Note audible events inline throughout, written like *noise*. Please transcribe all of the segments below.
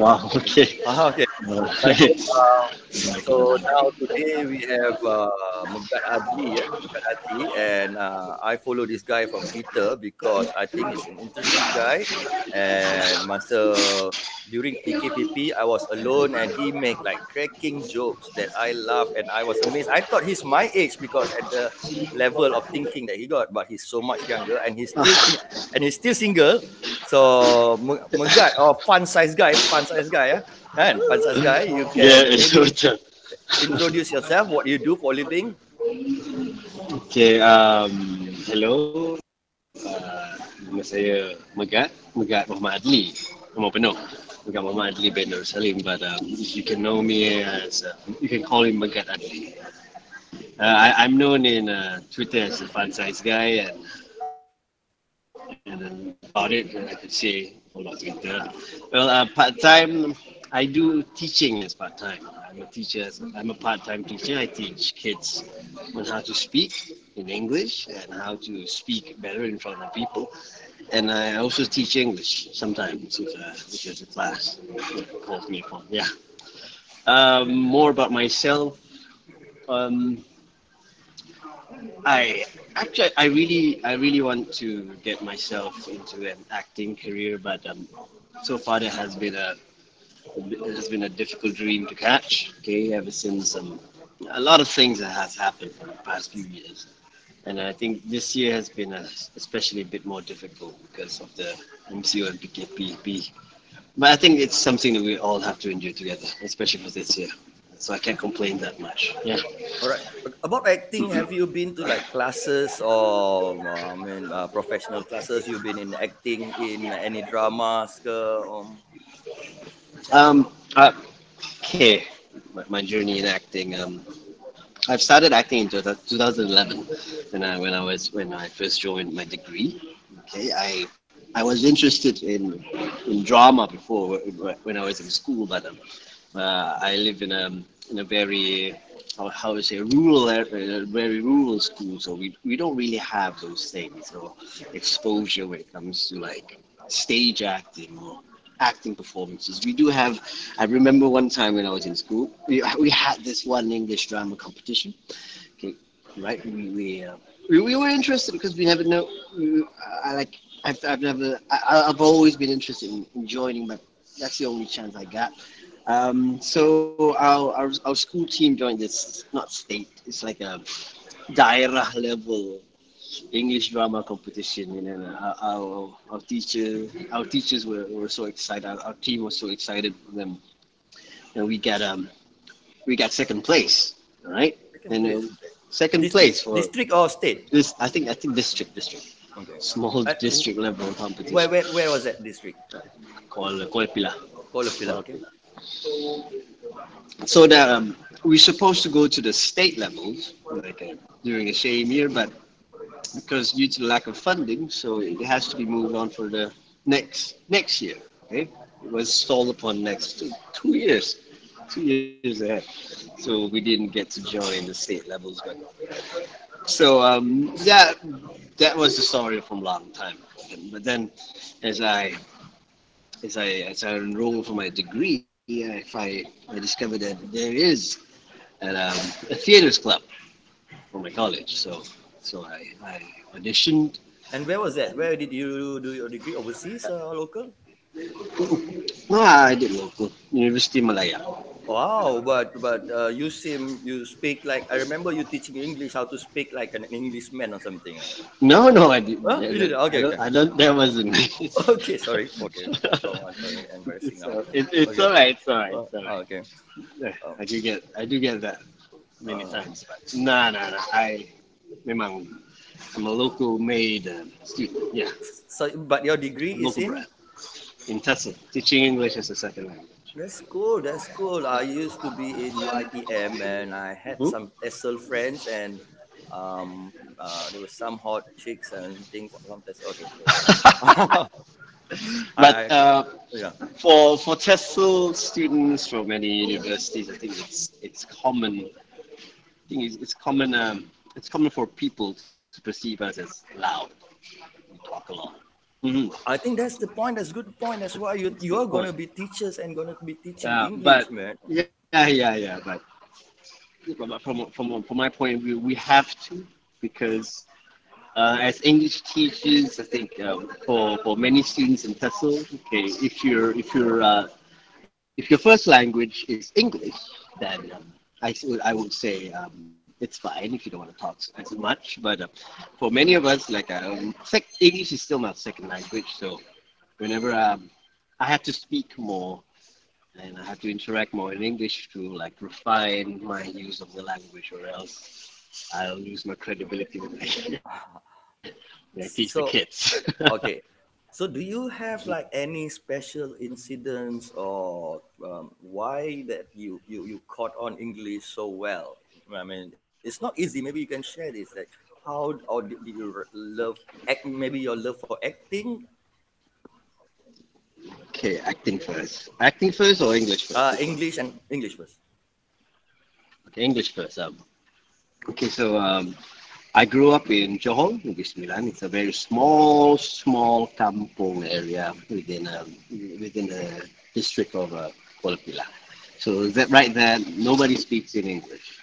wow, okay. Ah, okay. Uh, *laughs* so now today we have uh, Megat Adli, yeah? Megat Adli, and uh, I follow this guy from Twitter because I think he's an interesting guy. And masa during PKPP, I was alone and he make like cracking jokes that I love and I was amazed. I thought he's my age because at the level of thinking that he got, but he's so much younger and he's still *laughs* and he's still single. So Megat, oh fun size guy, fun size guy, yeah. Kan, fun size guy. You can Yeah, it's betul. Introduce yourself, what you do for living. Okay, um, hello. Uh, nama saya Megat, Megat Muhammad Adli. Nama penuh. Megat Muhammad Adli bin Nur Salim, but um, you can know me as, uh, you can call me Megat Adli. Uh, I, I'm known in uh, Twitter as a fun size guy and and about it, I could say a lot Twitter. Well, uh, part time, I do teaching as part time. I'm a teacher. I'm a part time teacher. I teach kids on how to speak in English and how to speak better in front of people. And I also teach English sometimes if, there's a class calls me upon. Yeah. Um, more about myself. Um, I actually I really I really want to get myself into an acting career, but um, so far there has been a it has been a difficult dream to catch. Okay, ever since um, a lot of things that has happened in the past few years, and I think this year has been a, especially a bit more difficult because of the MCO and PKP. But I think it's something that we all have to endure together, especially for this year. So I can't complain that much. Yeah. Alright. About acting, have you been to like classes or uh, I mean uh, professional classes? You've been in acting in any dramas ke? Um, Um, okay, my, my journey in acting. Um, I've started acting in 2011 when I when I was when I first joined my degree. Okay, I I was interested in in drama before when I was in school, but um, uh, I live in a in a very how, how to say rural very rural school, so we we don't really have those things. or exposure when it comes to like stage acting or acting performances. We do have. I remember one time when I was in school, we, we had this one English drama competition. Okay, right? We we uh, we, we were interested because we never know. We, I like. I've, I've never. I, I've always been interested in, in joining, but that's the only chance I got. Um, so our, our our school team joined this not state. It's like a daerah level English drama competition, you know, our, our, our teacher, our teachers were, were so excited. Our, our team was so excited for them, and we got um, we got second place, all right, and then second district, place for district or state? this. I think I think district, district, Okay. small Uh, district level competition. Where, where where was that district? Called. Kuala Pilah. Okay. So that um, we're supposed to go to the state levels like uh, during the same year, but because due to the lack of funding, so it has to be moved on for the next next year. Okay, it was stalled upon next two, two years, two years ahead. So we didn't get to join the state levels, but so um, that that was the story from a long time. But then, as I as I as I enrolled for my degree, I I, I discovered that there is an, um, a theaters club for my college. So so I, I auditioned. And where was that? Where did you do your degree? Overseas or local? *laughs* Ah, I did local University Malaya. Wow, but but uh, you seem you speak like I remember you teaching English how to speak like an Englishman or something. No, no, I didn't. Huh? You didn't? Okay, I don't, okay. I don't that wasn't. *laughs* Okay, sorry. Okay. *laughs* So sorry. Embarrassing. so it, it's Okay. alright. It's alright. Oh, It's alright. okay. I do get I do get that many Oh. times, but no, no, nah. I, memang, I'm a local made uh, student. Yeah, So, but your degree is in? brand. In TESOL, teaching English as a second language. That's cool. That's cool. I used to be in UITM and I had Hmm? some TESOL friends and um, uh, there were some hot chicks and things from. Okay. *laughs* But I- uh, yeah. for for TESOL students from many universities, I think it's it's common. I think it's, it's common. Um, it's common for people to perceive us as loud. we talk a lot. Mhm. I think that's the point. That's a good point. That's why you you are gonna be teachers and gonna be teaching Yeah, English, but- man. Yeah, yeah, yeah. But but from from from my point of view, we have to because uh, as English teachers, I think um, for for many students in TESOL, okay, if you're if you're uh, if your first language is English, then um, I s- would I would say um, it's fine if you don't want to talk as much. But uh, for many of us, like um, sec- English is still my second language, so whenever um, I have to speak more and I have to interact more in English to like refine my use of the language, or else I'll lose my credibility when I, *laughs* when I teach So- the kids. *laughs* okay. So do you have like any special incidents or um, why that you, you you caught on English so well? I mean, it's not easy. Maybe you can share this. Like how or did you love act? Maybe your love for acting. okay, acting first. Acting first or English first? Uh, English and English first. Okay, English first. Um, okay, so um, I grew up in Johor, Negeri Sembilan. It's a very small, small kampung area within a, within the district of uh, Kuala Pilah. So that right there, nobody speaks in English.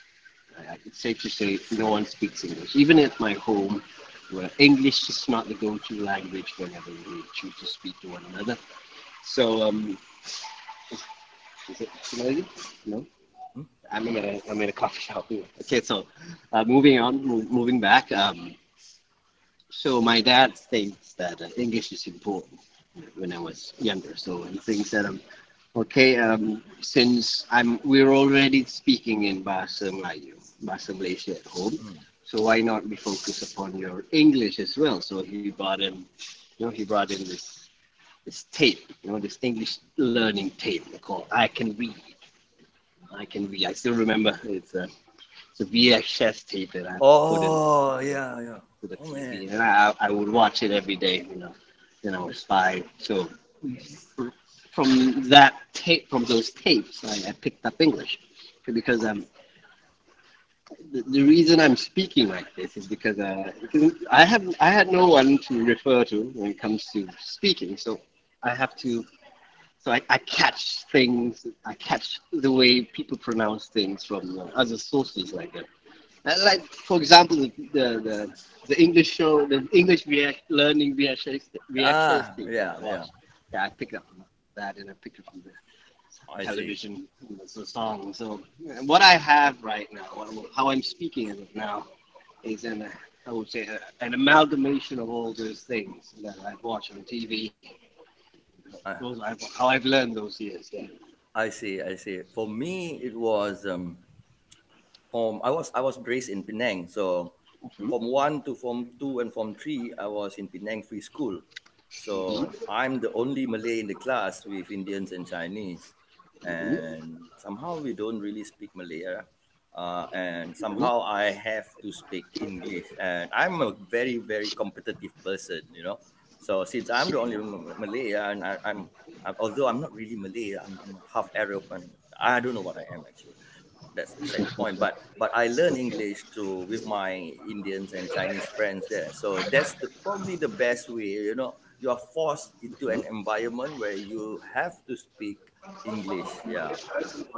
I- It's safe to say no one speaks English. Even at my home, where English is not the go-to language whenever we choose to speak to one another. So, um, is, is it noisy? No. I'm in a I'm in a coffee shop. Okay, so uh, moving on, mo- moving back. Um, so my dad thinks that uh, English is important when I was younger. So he thinks that um, okay, um, since I'm we're already speaking in Bahasa Melayu, Bahasa Malaysia at home, Mm. so why not we focus upon your English as well? So he brought in, you know, he brought in this this tape, you know, this English learning tape called I Can Read. I can read. I still remember it's a it's a VHS tape that I put in Oh yeah, yeah. to the Oh, TV, man. and I I would watch it every day. You know, when I was five. So from that tape, from those tapes, I, I picked up English because um. The, the reason I'm speaking like this is because uh, I have I had no one to refer to when it comes to speaking, so I have to so I, I catch things i catch the way people pronounce things from uh, other sources like that. Uh, like for example the, the the english show the english react learning VHS, VHS Ah, thing yeah, watched. yeah i picked up from that and i picked it from the I television know, so song so what i have right now how i'm speaking as of now is an i would say an amalgamation of all those things that i've watched on tv those I've, how I've learned those years. Yeah. I see, I see. For me, it was um, from I was I was raised in Penang, so Mhm. from one to form two and form three, I was in Penang Free School. So I'm the only Malay in the class with Indians and Chinese, and somehow we don't really speak Malay. Ah. Uh, and somehow mm-hmm. I have to speak English, and I'm a very very competitive person, you know. So since I'm the only Malay, ah, and I, I'm, I'm although I'm not really Malay, I'm, I'm half Arab, and I don't know what I am actually. That's the same point. But but I learn English to with my Indians and Chinese friends there. So that's the, probably the best way. You know, you are forced into an environment where you have to speak English. Yeah.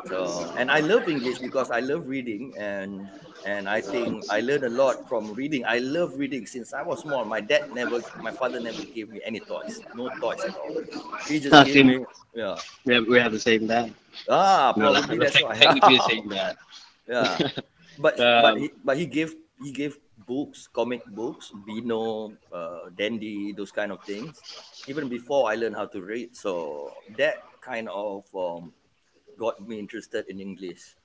So and I love English because I love reading and and I think I learned a lot from reading. I love reading since I was small. My dad never, my father never gave me any toys, no toys at all. He just gave me, yeah. We have, we have the same dad. Ah, No, probably *laughs* that's why. technically the same dad. *laughs* yeah but *laughs* but Um, he, but he gave he gave books comic books Beano uh, Dandy those kind of things even before I learned how to read so that kind of um, got me interested in English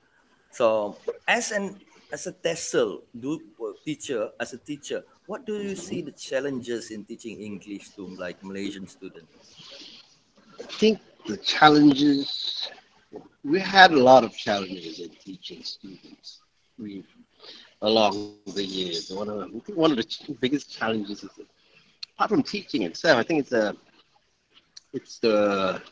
so as an as a TESOL do uh, teacher as a teacher what do you see the challenges in teaching English to like Malaysian students I think the challenges we had a lot of challenges in teaching students. We along the years. One of the, one of the biggest challenges is apart from teaching itself. I think it's a it's the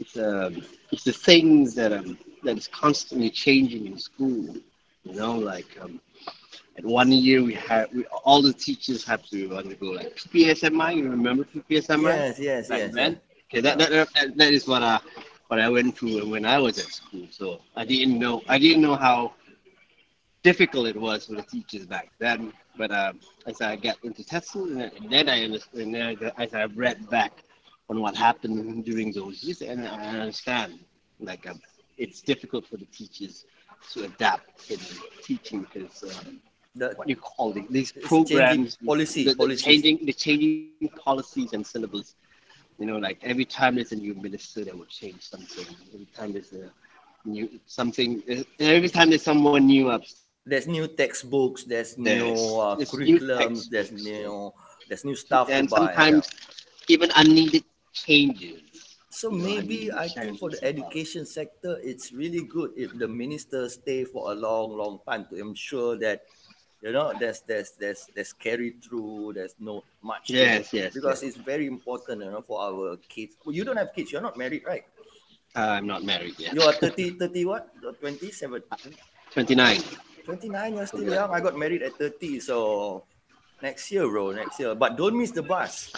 it's um it's the things that um that is constantly changing in school. You know, like um, at one year we had we, all the teachers have to undergo like PPSMI. You remember PPSMI? Yes, yes, Like yes. that? Okay, that, that, that, that is what I what I went through when I was at school. So I didn't know I didn't know how difficult it was for the teachers back then. But um, as I got into TESOL, and then I understood, and then I- as I read back on what happened during those years, and I understand like um, it's difficult for the teachers to adapt in teaching because um, The, what you call it? These programs, policy- the, the changing, the changing policies and syllables. You know, like every time there's a new minister, that will change something. Every time there's a new something, every time there's someone new up, there's new textbooks, there's new uh, there's new curriculums, there's new there's new stuff and to buy. sometimes even unneeded changes. So maybe I think for the education sector, it's really good if the minister stay for a long, long time to ensure that you know there's there's there's there's carry through. There's no much. Yes, yes, Because it's very important, you know, for our kids. Well, you don't have kids. You're not married, right? Uh, I'm not married yet. You are 30, 30 what? 27, 29. 29. You're still young. I got married at 30. So next year, bro. Next year. But don't miss the bus.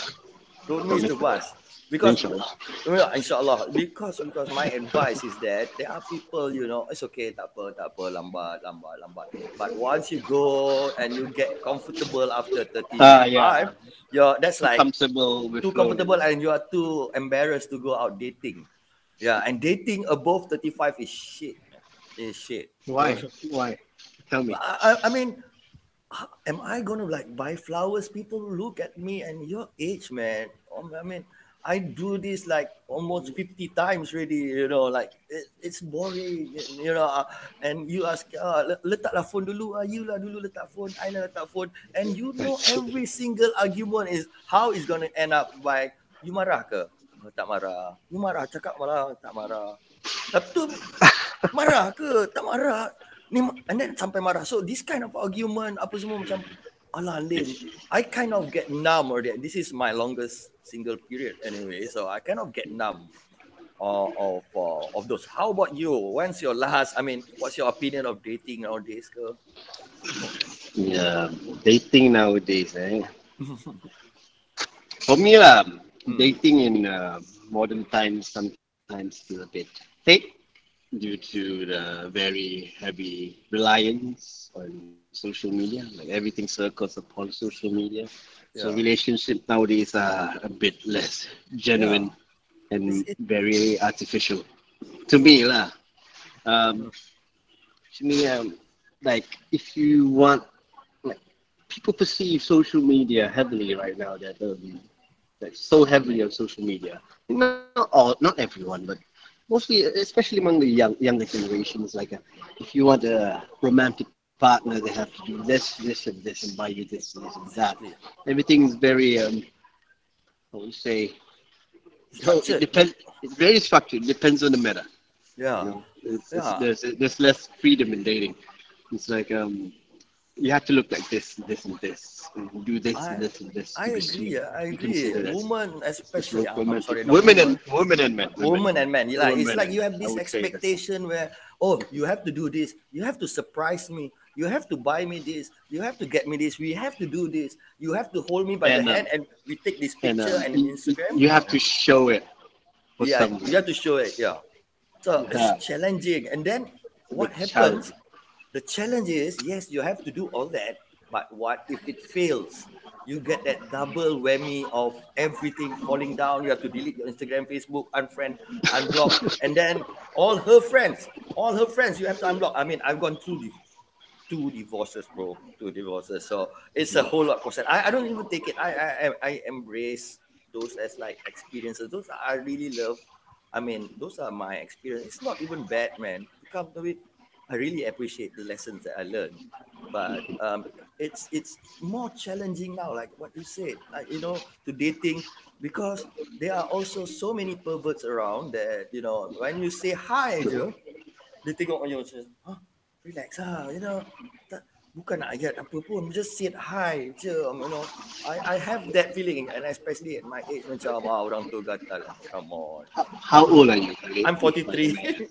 Don't miss the bus. Because Inshallah. Inshallah. Because because my advice is that there are people, you know, it's okay, tak apa, tak apa, lambat, lambat, lambat. But once you go and you get comfortable after 35, Ah, yeah. you're that's like comfortable too comfortable and you are too embarrassed to go out dating. Yeah, and dating above 35 is shit. Is shit. Why? Why? Tell me. I, I- mean, am I gonna like buy flowers? People look at me and your age, man. Um, I mean, I do this like almost 50 times already, you know, like it, it's boring, you know. uh, And you ask, uh, "Le- letaklah phone dulu, uh, you lah dulu letak phone, I lah letak phone. And you know every single argument is how it's gonna end up by, you marah ke? "Oh, Tak marah. You marah, cakap marah, tak marah. Lepas tu, *laughs* marah ke? Tak marah. Ni, and then sampai marah. So this kind of argument, apa semua macam, alah lame. I kind of get numb already. This is my longest single period anyway. So I kind of get numb of, of, uh, of those. How about you? When's your last, I mean, what's your opinion of dating nowadays? Ke? Yeah, dating nowadays, eh? For me, lah, Hmm. dating in uh, modern times sometimes feel a bit fake due to the very heavy reliance on social media. Like everything circles upon social media. So relationship nowadays are a bit less genuine and it- very artificial. To me, lah. Um, to me, um, like if you want, like people perceive social media heavily right now. That um, like so heavily on social media. Not all, not everyone, but mostly, especially among the young younger generations. Like, uh if you want a romantic partner, they have to do this, this, and this, and buy you this, and this, and that. Everything is very, um, how would you say? So it depends. It's very structured. Depends on the meta. Yeah. You know, it's, it's, there's there's less freedom in dating. It's like um, you have to look like this, this, and this, and do this, I- and this, and this. I agree. I agree. Women, especially. not I'm- I'm sorry, not women women. and women and men. women and men. Like it's like you have this I would say that's- expectation where oh you have to do this, you have to surprise me, you have to buy me this, you have to get me this, we have to do this, you have to hold me by And, the uh, hand and we take this And picture uh, and, Instagram. you have to show it yeah, some you have to show it. Yeah, so Yeah. it's challenging. And then what Big happens? The challenge is yes, you have to do all that, but what if it fails? You get that double whammy of everything falling down. You have to delete your Instagram, Facebook, unfriend, unblock, *laughs* and then all her friends, all her friends, you have to unblock. I mean, I've gone through the two divorces, bro, two divorces. So it's a whole lot process. I, I don't even take it. I, I I- embrace those as like experiences. Those I really love. I mean, those are my experience. It's not even bad, man. To come to it, I really appreciate the lessons that I learned. But um, it's it's more challenging now, like what you said, like you know, to dating because there are also so many perverts around that you know when you say hi je, dia tengok you macam, huh, relax ah, you know, tak, bukan nak ayat apa pun, just say hi je, you know. I I have that feeling and especially at my age macam ah, orang tu gatal, come on. How, old are you? I'm 43.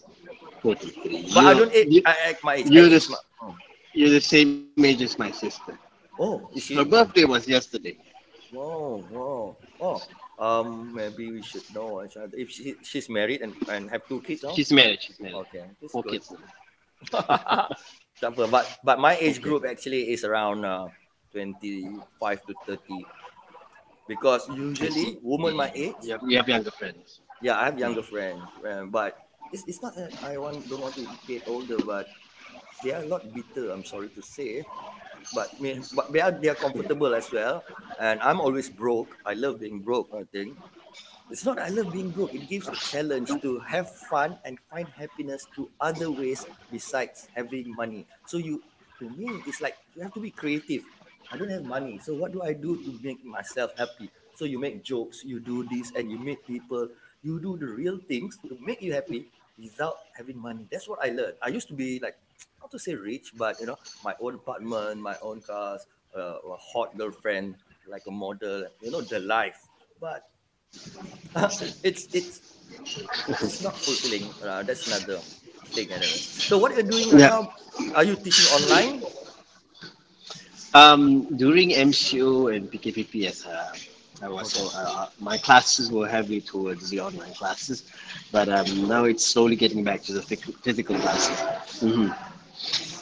43. But I You- don't age, You, I act my age. you're I the oh. you're the same age as my sister. Oh, is she? Her birthday was yesterday. Whoa, whoa, oh. Um, maybe we should know each other. If she, she's married and, and have two kids, oh? She's married. She's married. okay. That's Four good. kids. *laughs* Tak apa, but but my age group actually is around uh, 25 to 30 because usually women my age You have, you have younger friends. yeah i have younger friends uh, but it's, it's not that i want don't want to get older but they are a lot bitter i'm sorry to say. But but they are they are comfortable as well. And i'm always broke. I love being broke i think it's not I love being broke. It gives a challenge to have fun and find happiness through other ways besides having money. So you, to me, it's like you have to be creative. I don't have money, so what do I do to make myself happy? So you make jokes, you do this, and you meet people. You do the real things to make you happy without having money. That's what I learned. I used to be like, not to say rich, but you know, my own apartment, my own cars, uh, a hot girlfriend, like a model. You know, the life. But it's it's it's not fulfilling. Uh, that's another thing. Anyway. So what you're doing right Yeah. now? Are you teaching online? Um, during MCO and PKPP, yes, uh, I was so uh, my classes were heavily towards the online classes, but um, now it's slowly getting back to the physical classes. Mhm.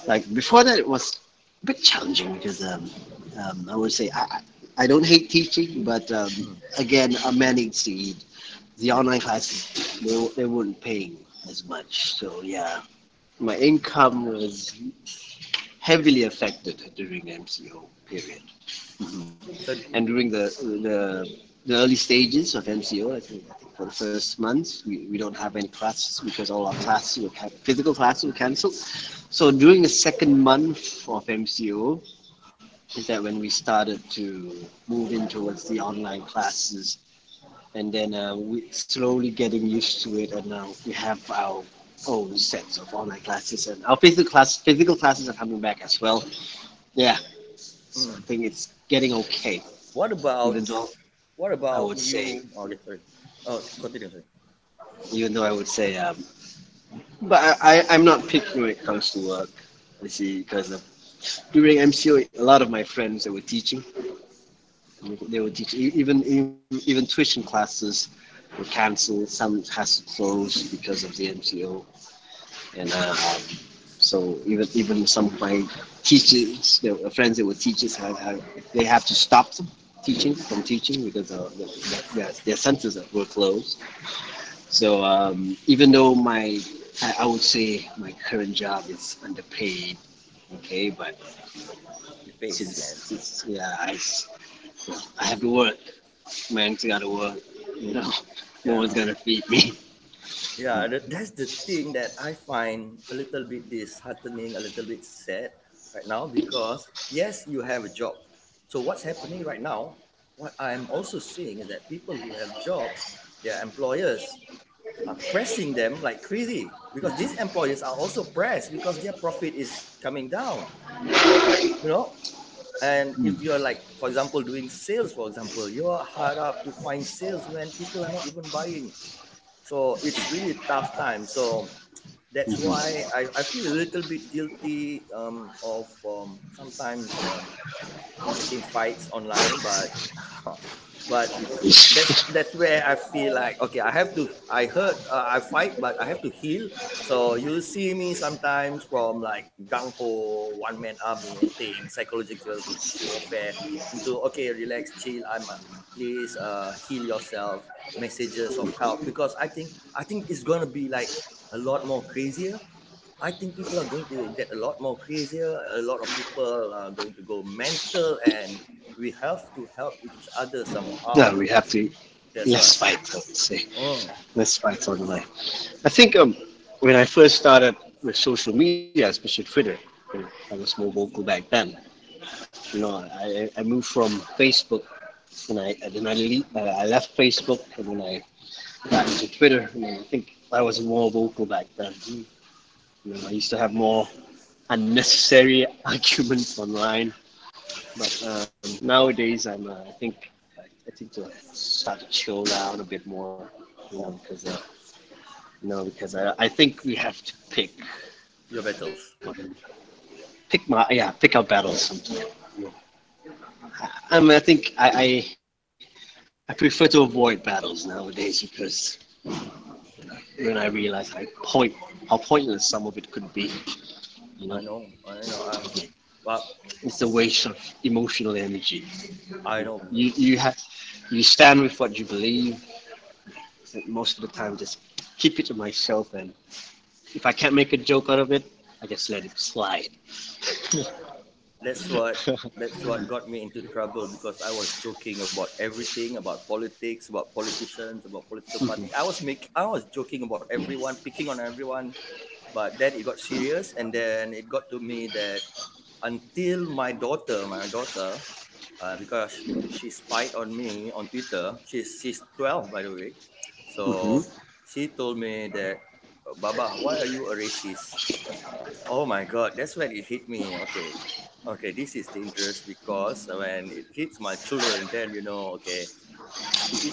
Like before that, it was a bit challenging because um, um, I would say I, I I don't hate teaching, but um, again, a man needs to eat. The online classes they, they weren't paying as much, so yeah, my income was heavily affected during the MCO period. So, And during the, the the early stages of MCO, I think, I think for the first months, we, we don't have any classes because all our classes were physical classes were cancelled. So during the second month of MCO, is that when we started to move in towards the online classes, and then uh, we slowly getting used to it, and now we have our own sets of online classes, and our physical class physical classes are coming back as well. Yeah, so I think it's getting okay. what about Even though what about I would you? say- Oh, sorry. Oh, continue. Sorry. even though I would say, um, but I, I, I'm not picky when it comes to work. I see, because of, during MCO, a lot of my friends that were teaching. They were teaching, even even, tuition classes were cancelled. Some has to close because of the MCO, and uh, so even even some of my teachers, their friends that were teachers, have, have they have to stop them teaching from teaching because uh, their, their, their centers were closed. So um, even though my, I, I would say my current job is underpaid, okay, but You face, since, man. since yeah, I, I have to work. Man's got to work. You know, *laughs* no one's gonna feed me. Yeah, that, that's the thing that I find a little bit disheartening, a little bit sad right now because yes, you have a job. So what's happening right now? What I'm also seeing is that people who have jobs, their employers are pressing them like crazy because these employers are also pressed because their profit is coming down. You know, and if hmm. you're like, for example, doing sales, for example, you're hard up to find sales when people are not even buying. So it's really tough time. So that's Mhm. why I, I feel a little bit guilty um, of um, sometimes getting fights online, but *laughs* but that's that's where I feel like okay, I have to. I hurt, uh, I fight, but I have to heal. So you'll see me sometimes from like gung ho, one man army thing, psychological warfare into okay, relax, chill. I'm uh, please uh, heal yourself. Messages of help because I think I think it's gonna be like a lot more crazier. I think people are going to get a lot more crazier. A lot of people are going to go mental, and we have to help each other somehow. Yeah, we have to That's less right. fight. I would say Mm. less fight online. I think um when I first started with social media, especially Twitter, I was more vocal back then. You know, I, I moved from Facebook and I and then I, le- uh, I left Facebook and then I got into Twitter and then I think I was more vocal back then. You know, I used to have more unnecessary *laughs* arguments online, but um, nowadays I'm uh, I think I, think to start to chill down a bit more, you know, because uh, you know because I, I think we have to pick Your battles. pick my yeah pick our battles sometimes. I mean, I think I, I I prefer to avoid battles nowadays because when I realize how point how pointless some of it could be, you I know, know, I know. I, but it's a waste of emotional energy. I know. You you have you stand with what you believe. Most of the time, just keep it to myself, and if I can't make a joke out of it, I just let it slide. *laughs* That's what that's what got me into trouble because I was joking about everything, about politics, about politicians, about political party. I was make I was joking about everyone, picking on everyone, but then it got serious, and then it got to me that until my daughter, my daughter, uh, because she spied on me on Twitter. She's she's twelve by the way, so Mhm. she told me that. Baba, why are you a racist? Oh my god, that's when it hit me. Okay, okay, this is dangerous because when it hits my children, then you know, okay,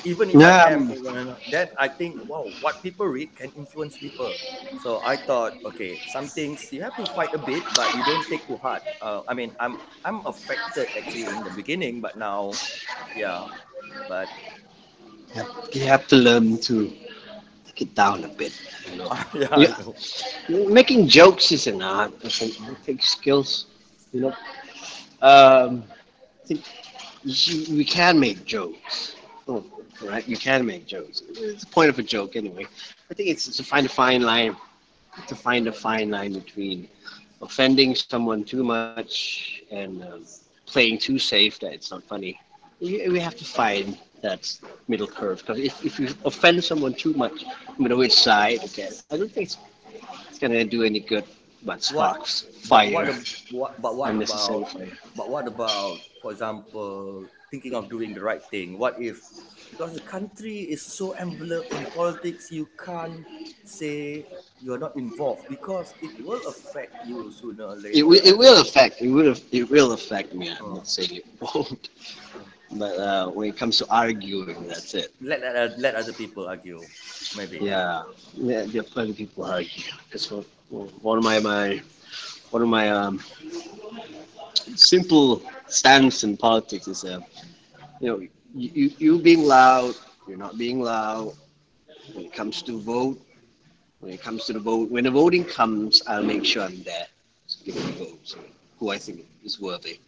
even if I Yeah. am, then I think, wow, what people read can influence people. So I thought, okay, some things you have to fight a bit, but you don't take too hard. Uh, I mean, I'm I'm affected actually in the beginning, but now, yeah, but You have to learn to take it down a bit. You know, *laughs* yeah, I know. making jokes is an art. It takes skills. You know, um, I think you, we can make jokes. Oh, right, you can make jokes. It's the point of a joke anyway. I think it's to find a fine line, to find a fine line between offending someone too much and um, playing too safe that it's not funny. We, have to find that middle curve because if, if you offend someone too much, no matter which side, okay, I don't think it's, it's gonna do any good but sparks fire. What, what, but what about fire. But what about, for example, thinking of doing the right thing? What if, because the country is so enveloped in politics, you can't say you're not involved because it will affect you sooner or later. It, will- it will affect. It will. It will affect me. I'm not saying it *laughs* won't. But uh, when it comes to arguing, that's it. Let, let, let other people argue, maybe. Yeah, are plenty of people argue. Because one one of my my one of my um simple stance in politics is uh, you know you, you being loud, you're not being loud. When it comes to vote, when it comes to the vote, when the voting comes, I'll make sure I'm there to give the vote. Who I think is worthy.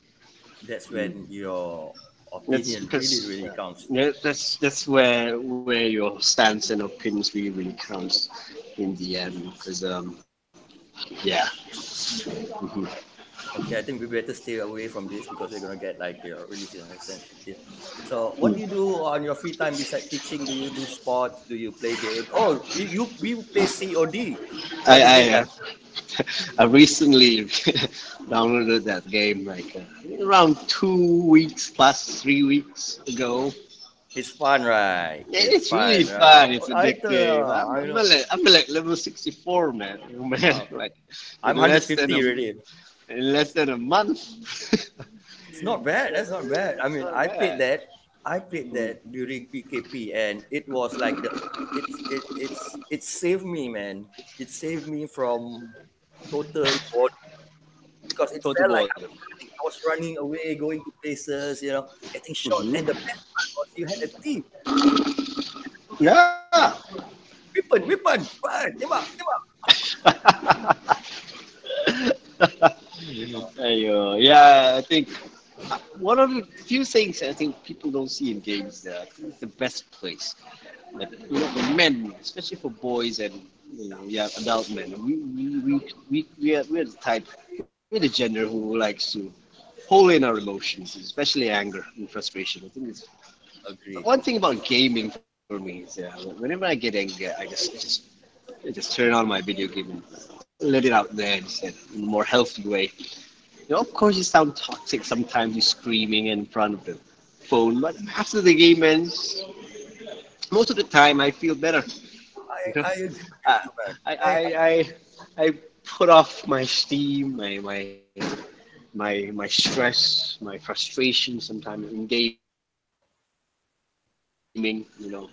That's when Mm. your opinion because- really, really counts. Yeah, that's that's where where your stance and opinions really really counts in the end. Because um, yeah. Mhm. Okay, I think we better stay away from this because we're gonna get like you know, really you sensitive. So, what do you do on your free time besides teaching? Do you do sports? Do you play games? Oh, you you, you play COD. I I, uh, *laughs* I recently *laughs* downloaded that game like uh, around two weeks plus three weeks ago. It's fun, right? Yeah, it's really right? fun. It's addictive. know, I'm, I'm, like, I'm like level 64, man. *laughs* Man, *laughs* like I'm in less 150 than a- already. in less than a month. *laughs* It's not bad. That's not bad. I mean, I bad. played that. I played that during PKP, and it was like the it it it's it saved me, man. It saved me from total boredom because it Total felt like. I was running away, going to places, you know, getting shot. Mhm. And the best part you had a team. yeah. Weapon, weapon, run, tembak, tembak. Ayo, yeah, I think uh, one of the few things I think people don't see in games that I think is the best place. Like, you know, for men, especially for boys and you know, yeah, adult men, we we we we we are, we're the type, we're the gender who likes to hold in our emotions, especially anger and frustration. I think it's Agree. one thing about gaming for me is yeah, whenever I get angry, I just just I just turn on my video game and let it out there just in a more healthy way. You know, of course, you sound toxic sometimes. You're screaming in front of the phone, but after the game ends, most of the time I feel better. I, I agree. Uh. I I, I, I put off my steam, my my my my stress, my frustration sometimes in gaming. You know,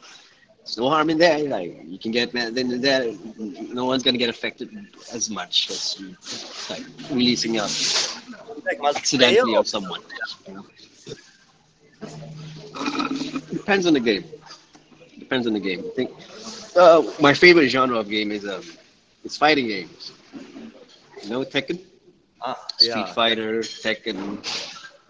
there's no harm in there. Like you can get then there, no one's gonna get affected as much as you like releasing out Like accidentally of someone. You know? Depends on the game. Depends on the game. I think uh, my favorite genre of game is um, it's fighting games. You know Tekken, Ah, Street yeah. Fighter, Tekken,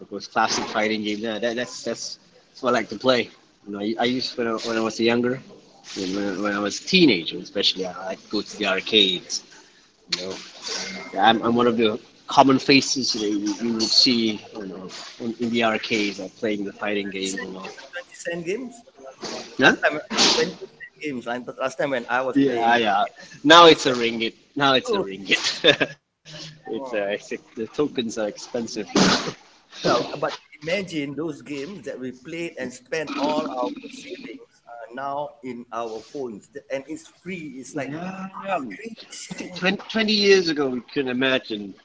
those classic fighting games. Yeah, that, that's that's that's what I like to play. You know, I, I used when I, when I was younger, when, when I was a teenager, especially, I to go to the arcades. You know, I'm, I'm one of the common faces that you, you would see, you know, in, in the arcades, like playing the fighting games and all. 20 cent games? Huh? Last time, 20 games. Like, Last time when I was Yeah, playing, yeah. Now it's a ringgit. Now it's a Oh. ringgit. *laughs* it's uh, I think the tokens are expensive. Well, but imagine those games that we played and spent all our savings are now in our phones, and it's free. It's like Yeah, yeah. 20, 20 years ago, we couldn't imagine.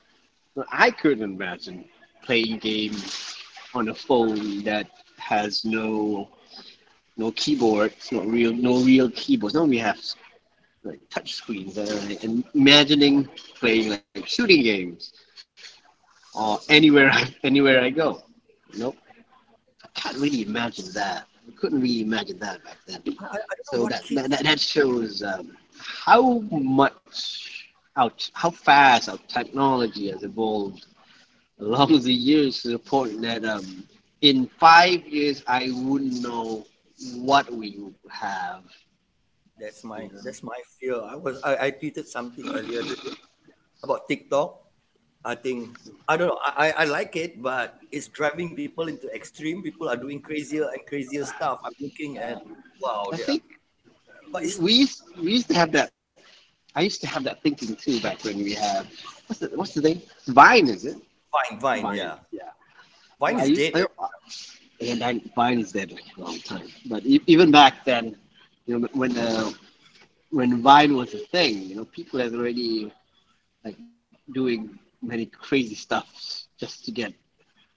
I couldn't imagine playing games on a phone that has no no keyboards, no real no real keyboards. Now we have like touch screens, uh, and imagining playing like, shooting games or anywhere *laughs* anywhere I go. Nope, I can't really imagine that. I couldn't really imagine that back then. I, I don't So what that, kids- that, that, that shows um, how much, how, how fast our technology has evolved along the years to the point that um, in five years, I wouldn't know what we would have. That's my that's my fear. I was I, I tweeted something earlier about TikTok. I think I don't know. I, I I like it, but it's driving people into extreme. People are doing crazier and crazier stuff. I'm looking at wow. I think but it's we used, we used to have that. I used to have that thinking too back when we had what's the what's the name? Vine, is it? Vine, Vine, yeah. yeah. Vine is used- dead. I- yeah, Vine, Vine is dead like a long time. But even back then, you know, when uh, when Vine was a thing, you know, people had already like doing many crazy stuff just to get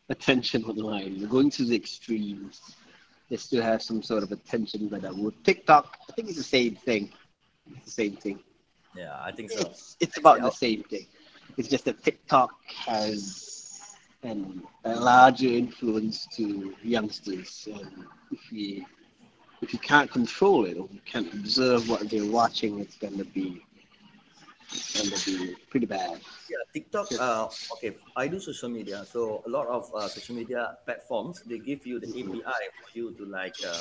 attention online. You're going to the extremes just to have some sort of attention. But with TikTok, I think it's the same thing. It's the same thing. Yeah, I think so. It's, it's about the same thing. It's just that TikTok has an, a larger influence to youngsters. And if you if you can't control it or you can't observe what they're watching, it's gonna be gonna be pretty bad. Yeah, TikTok. Uh, okay, I do social media, so a lot of uh, social media platforms they give you the API for you to like uh,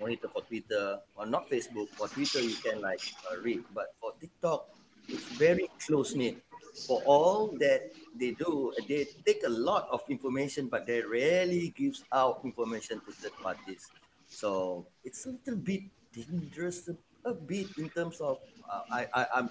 monitor for Twitter or not Facebook. For Twitter, you can like uh, read, but for TikTok, it's very close knit. For all that they do, they take a lot of information, but they rarely gives out information to third parties. So it's a little bit dangerous, a, bit in terms of uh, I, I I'm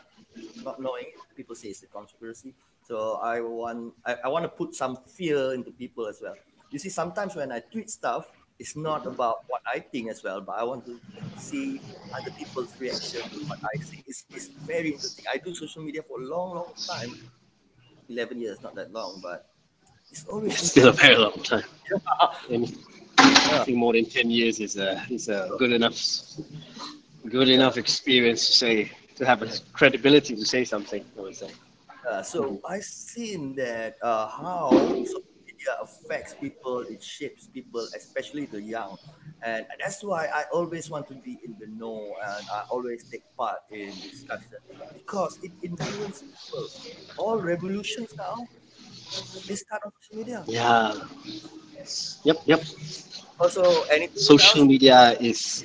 not knowing. People say it's a conspiracy. So I want I, I want to put some fear into people as well. You see, sometimes when I tweet stuff, it's not about what I think as well, but I want to see other people's reaction to what I think. It's, it's very interesting. I do social media for a long, long time. Eleven years, not that long, but it's always It's still a very long time. *laughs* Yeah. Anything more than ten years is a is a good enough good enough experience to say to have a credibility to say something. I would say. Uh, so I've seen that uh, how social media affects people, it shapes people, especially the young, and that's why I always want to be in the know and I always take part in discussion because it influences people. All revolutions now, they kind of social media. Yeah. Yep. Yep. Also, anything Social else? media is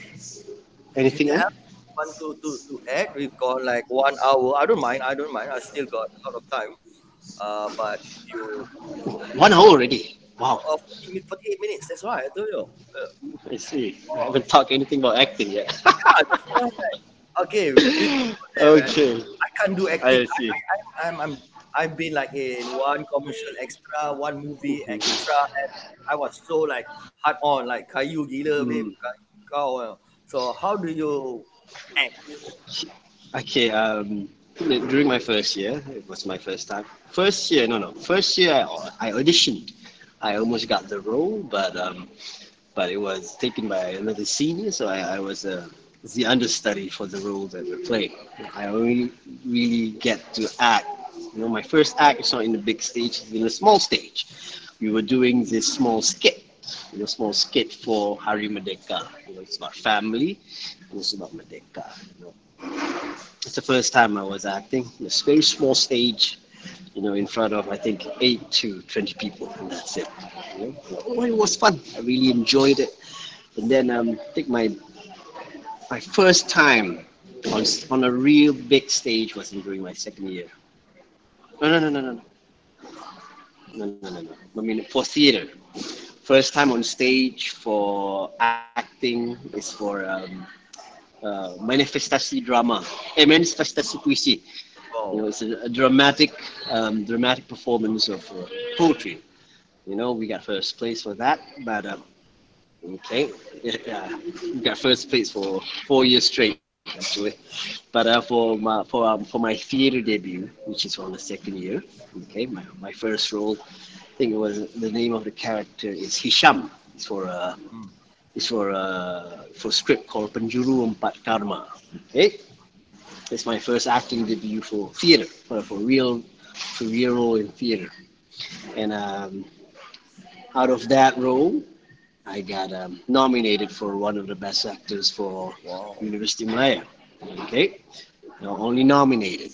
anything You else? Want to, to, to add? We've got like one hour. I don't mind. I don't mind. I still got a lot of time. Uh, but you One hour already. Wow. uh, 40 48 minutes. That's why I told you. Uh, I see. I haven't talked anything about acting yet. yeah, that's *laughs* why. Okay. okay. I can't do acting. I see. I, am I'm, I've been like in one commercial extra, one movie extra, and I was so like hard on, like kayu gila, babe. Mm. Kau, uh. So how do you act? Okay. Um. During my first year, it was my first time. First year, no, no. First year, I, auditioned. I almost got the role, but um, but it was taken by another senior, so I, I was uh, the understudy for the role that we're playing. I only really get to act. You know, my first act is not in the big stage; it's in a small stage. We were doing this small skit, you know, small skit for Hari Merdeka. You know, it's about family, and it's about Merdeka. You know. It's the first time I was acting in a very small stage, you know, in front of I think eight to twenty people, and that's it. You know? Well, it was fun. I really enjoyed it. And then um, I think my my first time on on a real big stage was during my second year. No, no, no, no, no. No, no, no, no. I mean, for theater first time on stage for acting is for um, uh, manifestasi drama, eh, manifestasi puisi. You know, it's a, a dramatic, um, dramatic performance of uh, poetry. You know, we got first place for that, but um, okay, yeah, *laughs* we got first place for four years straight actually. But uh, for my for um, for my theater debut, which is on the second year, okay, my, my first role, think it was the name of the character is Hisham. It's for uh, mm. it's for uh, for script called Penjuru Empat Karma. Okay, it's my first acting debut for theater, for, for real, for real role in theater. And um, out of that role, I got um, nominated for one of the best actors for wow. University Malaya. Okay, not only nominated,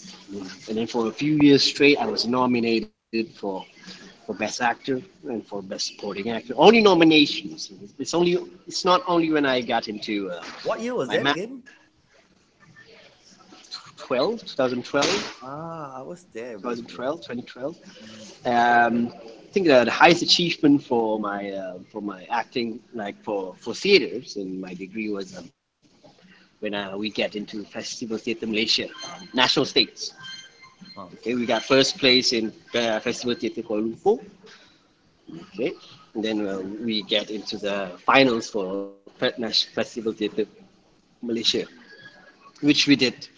and then for a few years straight, I was nominated for for best actor and for best supporting actor. Only nominations. It's only it's not only when I got into. Uh, what year was that ma- again? 2012, 2012. Ah, I was there. 2012, 2012. Um, I think the, the highest achievement for my uh, for my acting, like for for theaters, and my degree was um, when uh, we get into Festival Theatre Malaysia, national states. Okay, we got first place in uh, Festival Theatre Kuala Lumpur. Okay, and then uh, we get into the finals for Festival Theatre Malaysia, which we did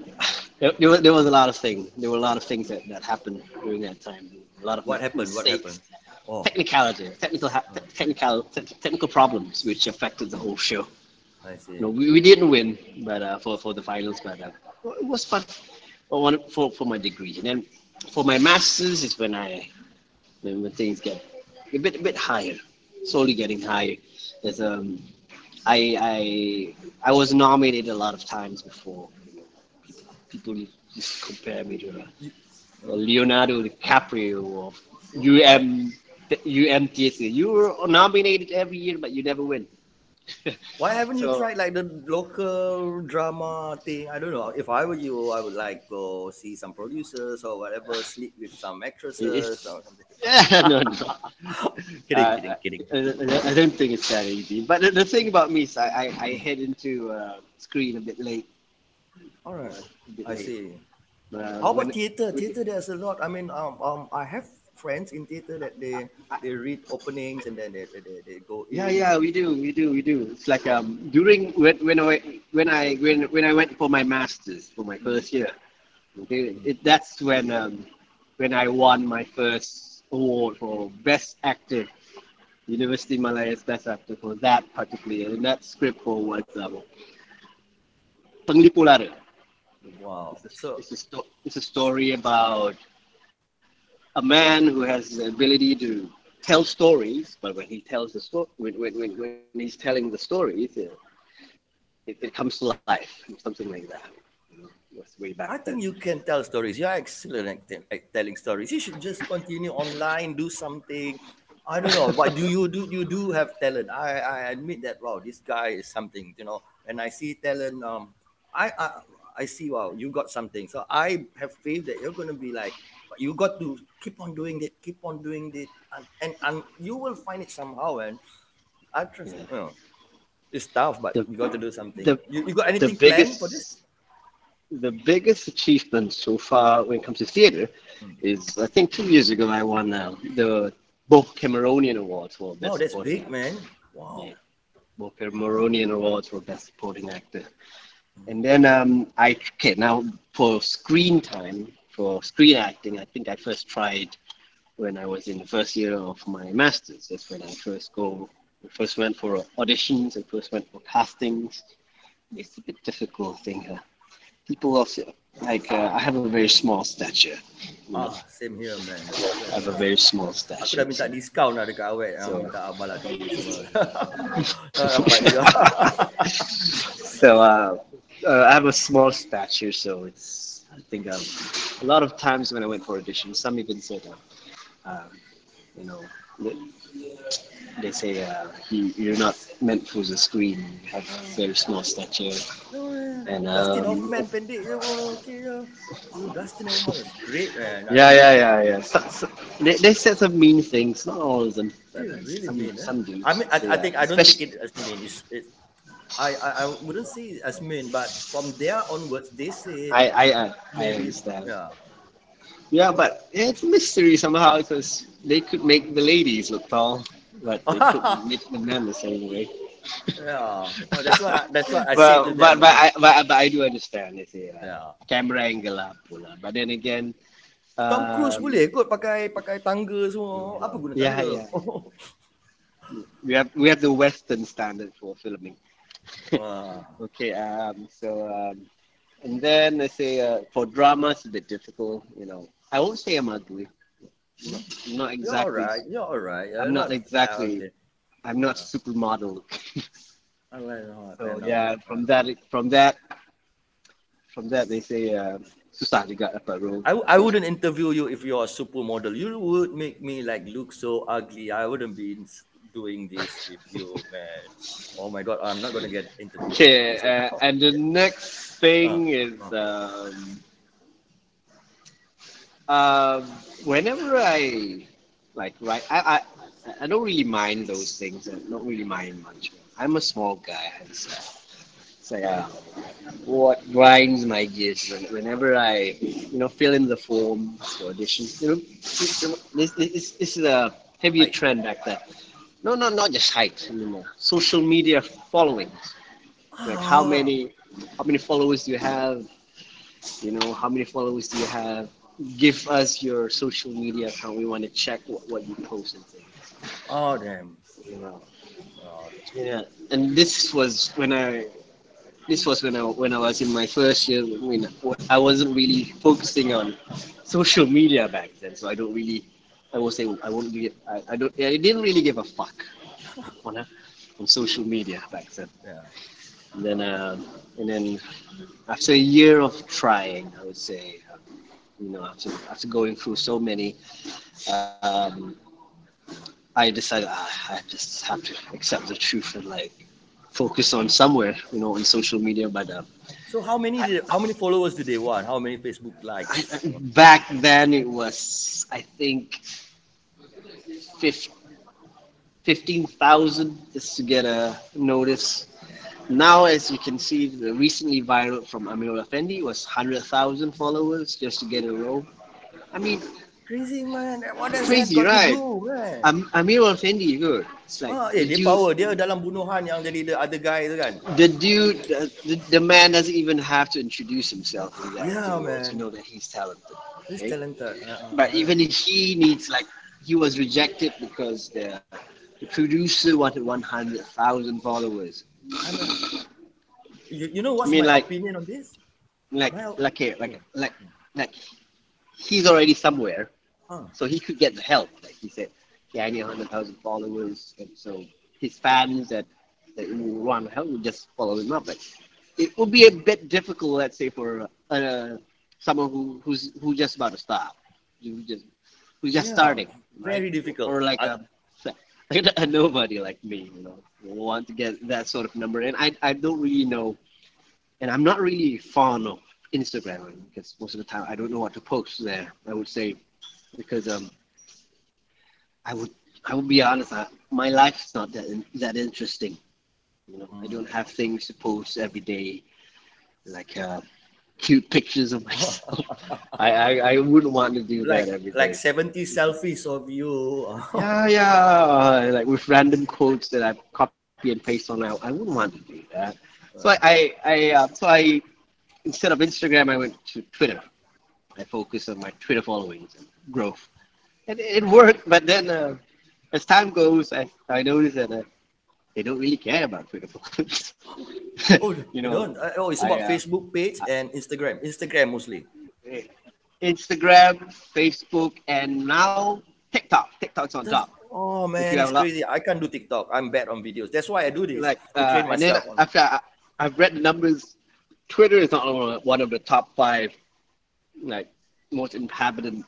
*sighs* there, there, there, was a lot of things. There were a lot of things that, that happened during that time. A lot of what happened? What happened? Oh. Technicality, technical, technical, technical problems which affected the whole show. I see. You know, we, we didn't win, but uh, for for the finals, but uh, it was fun. For one for for my degree, and then for my masters is when I when, things get a bit a bit higher, slowly getting higher. There's um, I I I was nominated a lot of times before people just compare me to uh, Leonardo DiCaprio of UM UMTC. You were nominated every year, but you never win. Why haven't so, you tried like the local drama thing? I don't know. If I were you, I would like go see some producers or whatever, sleep with some actresses or something. *laughs* Yeah, no, no. *laughs* kidding, uh, kidding, kidding. I, I, don't think it's that easy. But the, the thing about me is I, I, I head into uh, screen a bit late. All right. I see. Uh, How about theater? Theater, there's a lot. I mean, um, um, I have friends in theater that they they read openings and then they they, they go. In. Yeah, yeah, we do, we do, we do. It's like um during when when I when I when when I went for my masters for my first year. Okay, it, that's when um when I won my first award for best actor. University Malaya's best actor for that particular and that script for was um. Wow. It's a, so it's a, sto- it's a story about a man who has the ability to tell stories, but when he tells the story, when, when, when, when he's telling the stories, it, it, it comes to life, something like that. way back I then. think you can tell stories. You're excellent at telling stories. You should just continue online, do something. I don't know, but do you do you do have talent? I, I admit that. Wow, this guy is something. You know, and I see talent. Um, I, I I see, wow, you got something. So I have faith that you're going to be like, you got to keep on doing it, keep on doing it, and, and, and you will find it somehow. And I trust, yeah. you know, it's tough, but the, you got to do something. The, you, you got anything biggest, planned for this? The biggest achievement so far when it comes to theater hmm. is, I think, two years ago I won uh, the Boh Cameronian Awards for Best. Oh, that's big, man! Wow. Yeah. Boh Cameronian Awards for Best Supporting Actor. And then um, I okay now for screen time for screen acting, I think I first tried when I was in the first year of my masters. That's when I first go, first went for auditions and first went for castings. it's a bit difficult thing. Uh, people also like uh, I have a very small stature. you know. Ah, same here man. I have a very small Aku stature. dah minta diskaun lah dekat awet. So, So- minta abang lah tinggi *laughs* semua. Ah, Nampak dia. So uh, uh, I have a small stature, so it's I think um, a lot of times when I went for auditions, some even said, uh, um, you know, they, they say uh, you, you're not meant for the screen. You have very small stature. And, um, Hoffman pendek je pun okay je. Dustin Hoffman is great man. Yeah, yeah, yeah, yeah. So, so, they, they said some mean things, not all of them. but Yeah, really some, mean, eh? some do. I mean, I, So, I yeah, think I don't especially- take it as mean. It's, it, I, I I wouldn't say as mean, but from there onwards, they say. I, I, I, I understand. Yeah. Yeah, but it's a mystery somehow because they could make the ladies look tall, but they couldn't *laughs* make the men the same way. Yeah. That's what I, that's what I say But but but I but, but I do understand they say uh, yeah. camera angle lah pula. But then again, Tom Cruise um, boleh kot pakai pakai tangga semua. Apa guna Yeah, yeah. *laughs* we have we have the Western standard for filming. Wah. Okay, um, so um, and then I say uh, for drama it's a bit difficult. You know, I won't say I'm ugly. Not, not You're exactly. alright. You're alright. You're I'm not exactly- Yeah. I'm not supermodel. Alright, alright, So yeah, from that, from that, from that, they say uh, susah juga dapat role. I, I wouldn't interview you if you're a supermodel. You would make me like look so ugly. I wouldn't be doing this with you, man. Oh my god, I'm not gonna get into this. Okay, uh, and the next thing is um, um, whenever I like write, I, I I don't really mind those things. I don't really mind much. I'm a small guy. and So, so yeah, what grinds my gears when, whenever I you know fill in the forms for auditions. You know, this this, this is a Height. trend back then. No, no, not just height anymore. Social media followings. Like how Ah. many how many followers do you have? You know how many followers do you have? Give us your social media account. We want to check what, what you post and things Oh damn. you know? Oh, yeah and this was when i this was when i when i was in my first year i mean i wasn't really focusing on social media back then so i don't really i will say i won't give i, I don't i didn't really give a fuck *laughs* on, a, on social media back then yeah. And then, uh, and then after a year of trying, I would say, you know, after after going through so many, um, I decided ah, I just have to accept the truth and like focus on somewhere, you know, on social media. But uh, So how many did, how many followers did they want? How many Facebook likes? back then it was, I think, fif- 15,000 just to get a notice. Now, as you can see, the recently viral from Amerul Affendi was 100,000 followers just to get a role. I mean, Crazy man. What does Crazy, that got right? to do, man? Am- Amerul Affendi good. It's like ah, eh, the, dia dude, power. Dia dalam bunuhan yang jadi the other guy tu kan. the dude, the, the, the man doesn't even have to introduce himself in that Yeah, to know that he's talented. He's Okay. talented. Ah, ah. But even if he needs like he was rejected because the, the producer wanted 100,000 followers. You, you know what's I mean, my like- opinion on this? Like Well- like like like like he's already somewhere, Huh. so he could get the help. Like he said, yeah, I need 100,000 followers, and so his fans that that want help would just follow him up. Like it would be a bit difficult, let's say, for uh, someone who who's who just about to start, who just who's just Yeah. starting. right? Very difficult. or like I- a, like *laughs* a nobody like me, you know, want to get that sort of number. And I, I don't really know, and I'm not really fond of Instagram because most of the time I don't know what to post there. I would say because um, I would I would be honest, I, my life's not that in, that interesting. You know, I don't have things to post every day, like uh, cute pictures of *laughs* myself. I, I I wouldn't want to do like that every day like 70 selfies of you. *laughs* yeah, yeah, uh, like with random quotes that I copy and paste on. I, I wouldn't want to do that. So I, I, I uh, so I, instead of Instagram, I went to Twitter. I focused on my Twitter followings and growth, and it worked. But then, uh, as time goes, I, I noticed that uh, they don't really care about Twitter. Oh, *laughs* You know, know, oh, it's I, about uh, Facebook page and Instagram. Instagram mostly. Instagram, Facebook, and now TikTok. TikTok's on top. Oh man, it's crazy. I can't do TikTok. I'm bad on videos. That's why I do this. Like, uh, and then on- after I, I've read the numbers, Twitter is not one of- one of the top five, like most inhabited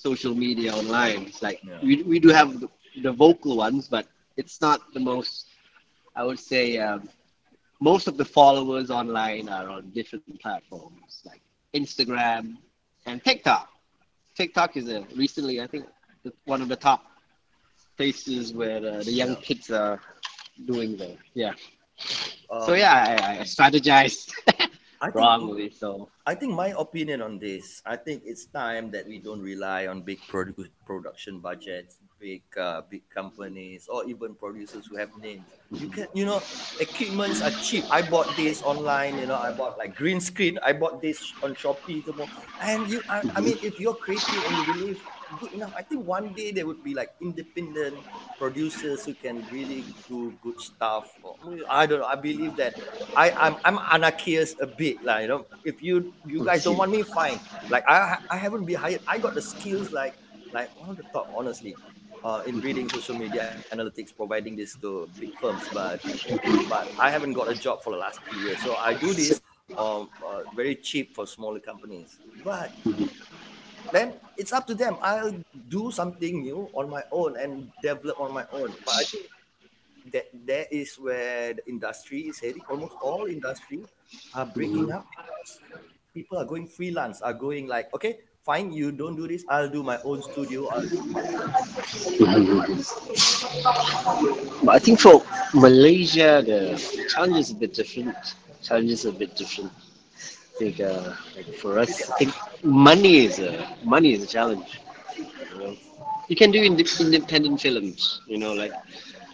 social media online. It's like Yeah. we, we do have the, the vocal ones, but it's not the most. I would say um, most of the followers online are on different platforms like Instagram and TikTok. TikTok is a recently, I think, the- one of the top places where uh, the young Yeah. kids are doing the yeah. Um, so yeah, I, I strategized *laughs* I think, wrongly. So I think my opinion on this, I think it's time that we don't rely on big produ- production budgets, big uh, big companies, or even producers who have names. You can, you know, equipments are cheap. I bought this online. You know, I bought like green screen. I bought this on Shopee. And you, I, I mean, if you're creative and you believe good enough, I think one day there would be like independent producers who can really do good stuff. I don't know. I believe that I, I'm I'm anarchist a bit, like you know. If you you guys don't want me, fine. Like I I haven't been hired. I got the skills like like one of the top, honestly, uh, in reading social media analytics, providing this to big firms. But but I haven't got a job for the last few years, so I do this um uh, very cheap for smaller companies. But then it's up to them. I'll do something new on my own and develop on my own. But I think that that is where the industry is heading. Almost all industry are breaking up because people are going freelance, are going like, okay, fine, you don't do this, I'll do my own studio. I'll do But I think for Malaysia, the challenge is a bit different. Challenge is a bit different. I think uh, like for us, I think money is a money is a challenge. You, know? you can do inde- independent films. You know, like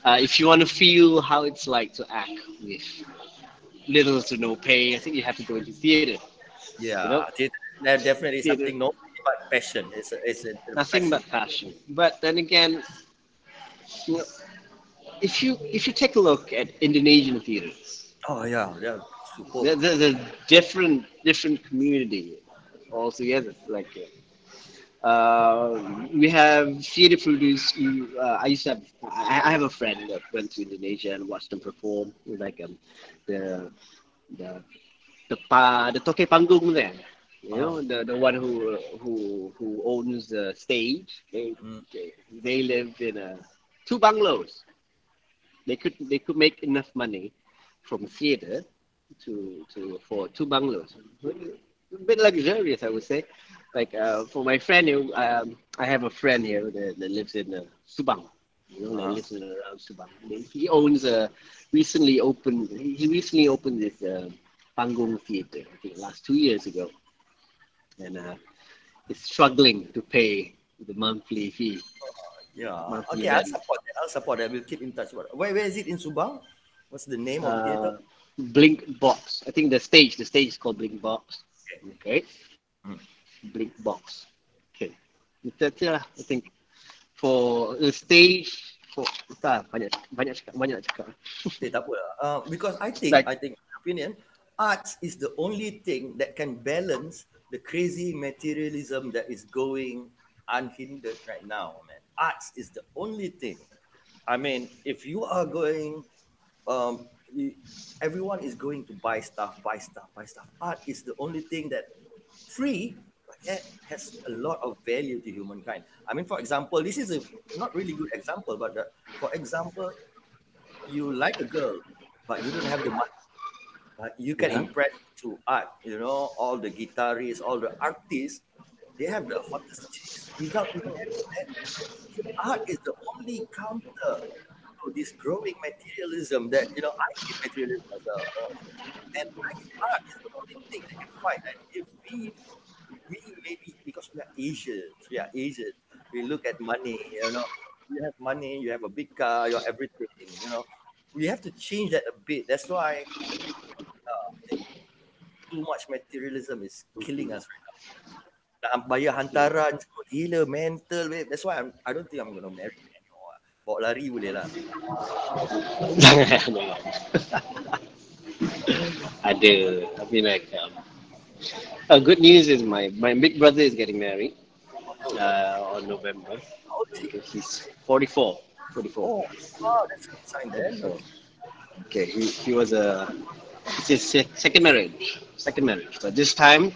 uh, if you want to feel how it's like to act with little to no pay, I think you have to go into theater. yeah, You know? definitely See, the- something no but passion. It's a, it's a, nothing passion. but passion. But then again, you know, if you if you take a look at Indonesian theaters, Oh yeah, yeah. Super. There's a different different community altogether. Like uh, we have theater producers. who, Uh, I used to have I, I have a friend that went to Indonesia and watched them perform. Like um, the the the pa, the toke panggung there. You know, the, the one who who who owns the stage. They, Mm. they they lived in a two bungalows. They could they could make enough money from theater to to for two bungalows. A bit luxurious, I would say. Like uh, for my friend, who, um, I have a friend here that, that lives in uh, Subang. You know, that Uh-huh. lives in around Subang. He owns a recently opened. He recently opened this uh, Panggung Theater. I think last two years ago, and uh, is struggling to pay the monthly fee. Yeah. Monthly Okay, I'll support that. I'll support that. We'll keep in touch. Where, where is it in Subang? What's the name of the theater? Uh, Blink Box. I think the stage. The stage is called Blink Box. Okay. Hmm. Blink Box. Okay. That's it lah. I think for the stage for tak banyak banyak cakap banyak cakap. *laughs* Eh, tak apa. Uh, because I think, Like- I think, opinion, arts is the only thing that can balance the crazy materialism that is going unhindered right now, man. Arts is the only thing. I mean, if you are going, um, everyone is going to buy stuff, buy stuff, buy stuff. Art is the only thing that free but yet has a lot of value to humankind. I mean, for example, this is a not really good example, but uh, for example, you like a girl, but you don't have the money. But you can Yeah. impress through art. You know, all the guitarists, all the artists, they have the hottest chicks without even having that. Art is the only counter to this growing materialism that you know I see materialism as a, uh, and art is the only thing that can fight. And if we we maybe because we are Asians, we are Asians, we look at money, you know, you have money, you have a big car, you have everything, you know. We have to change that a bit. That's why uh, too much materialism is killing us right now. Bayar hantaran gila mental babe. That's why I'm, I don't think I'm gonna marry anymore. Bawa lari boleh lah. *laughs* Ada. I mean like um, uh, good news is my my big brother is getting married uh, on November. How old is he? He's 44. 44. Oh, wow, that's a good sign then. So, okay, he, he was a it's his second marriage. Second marriage. But this time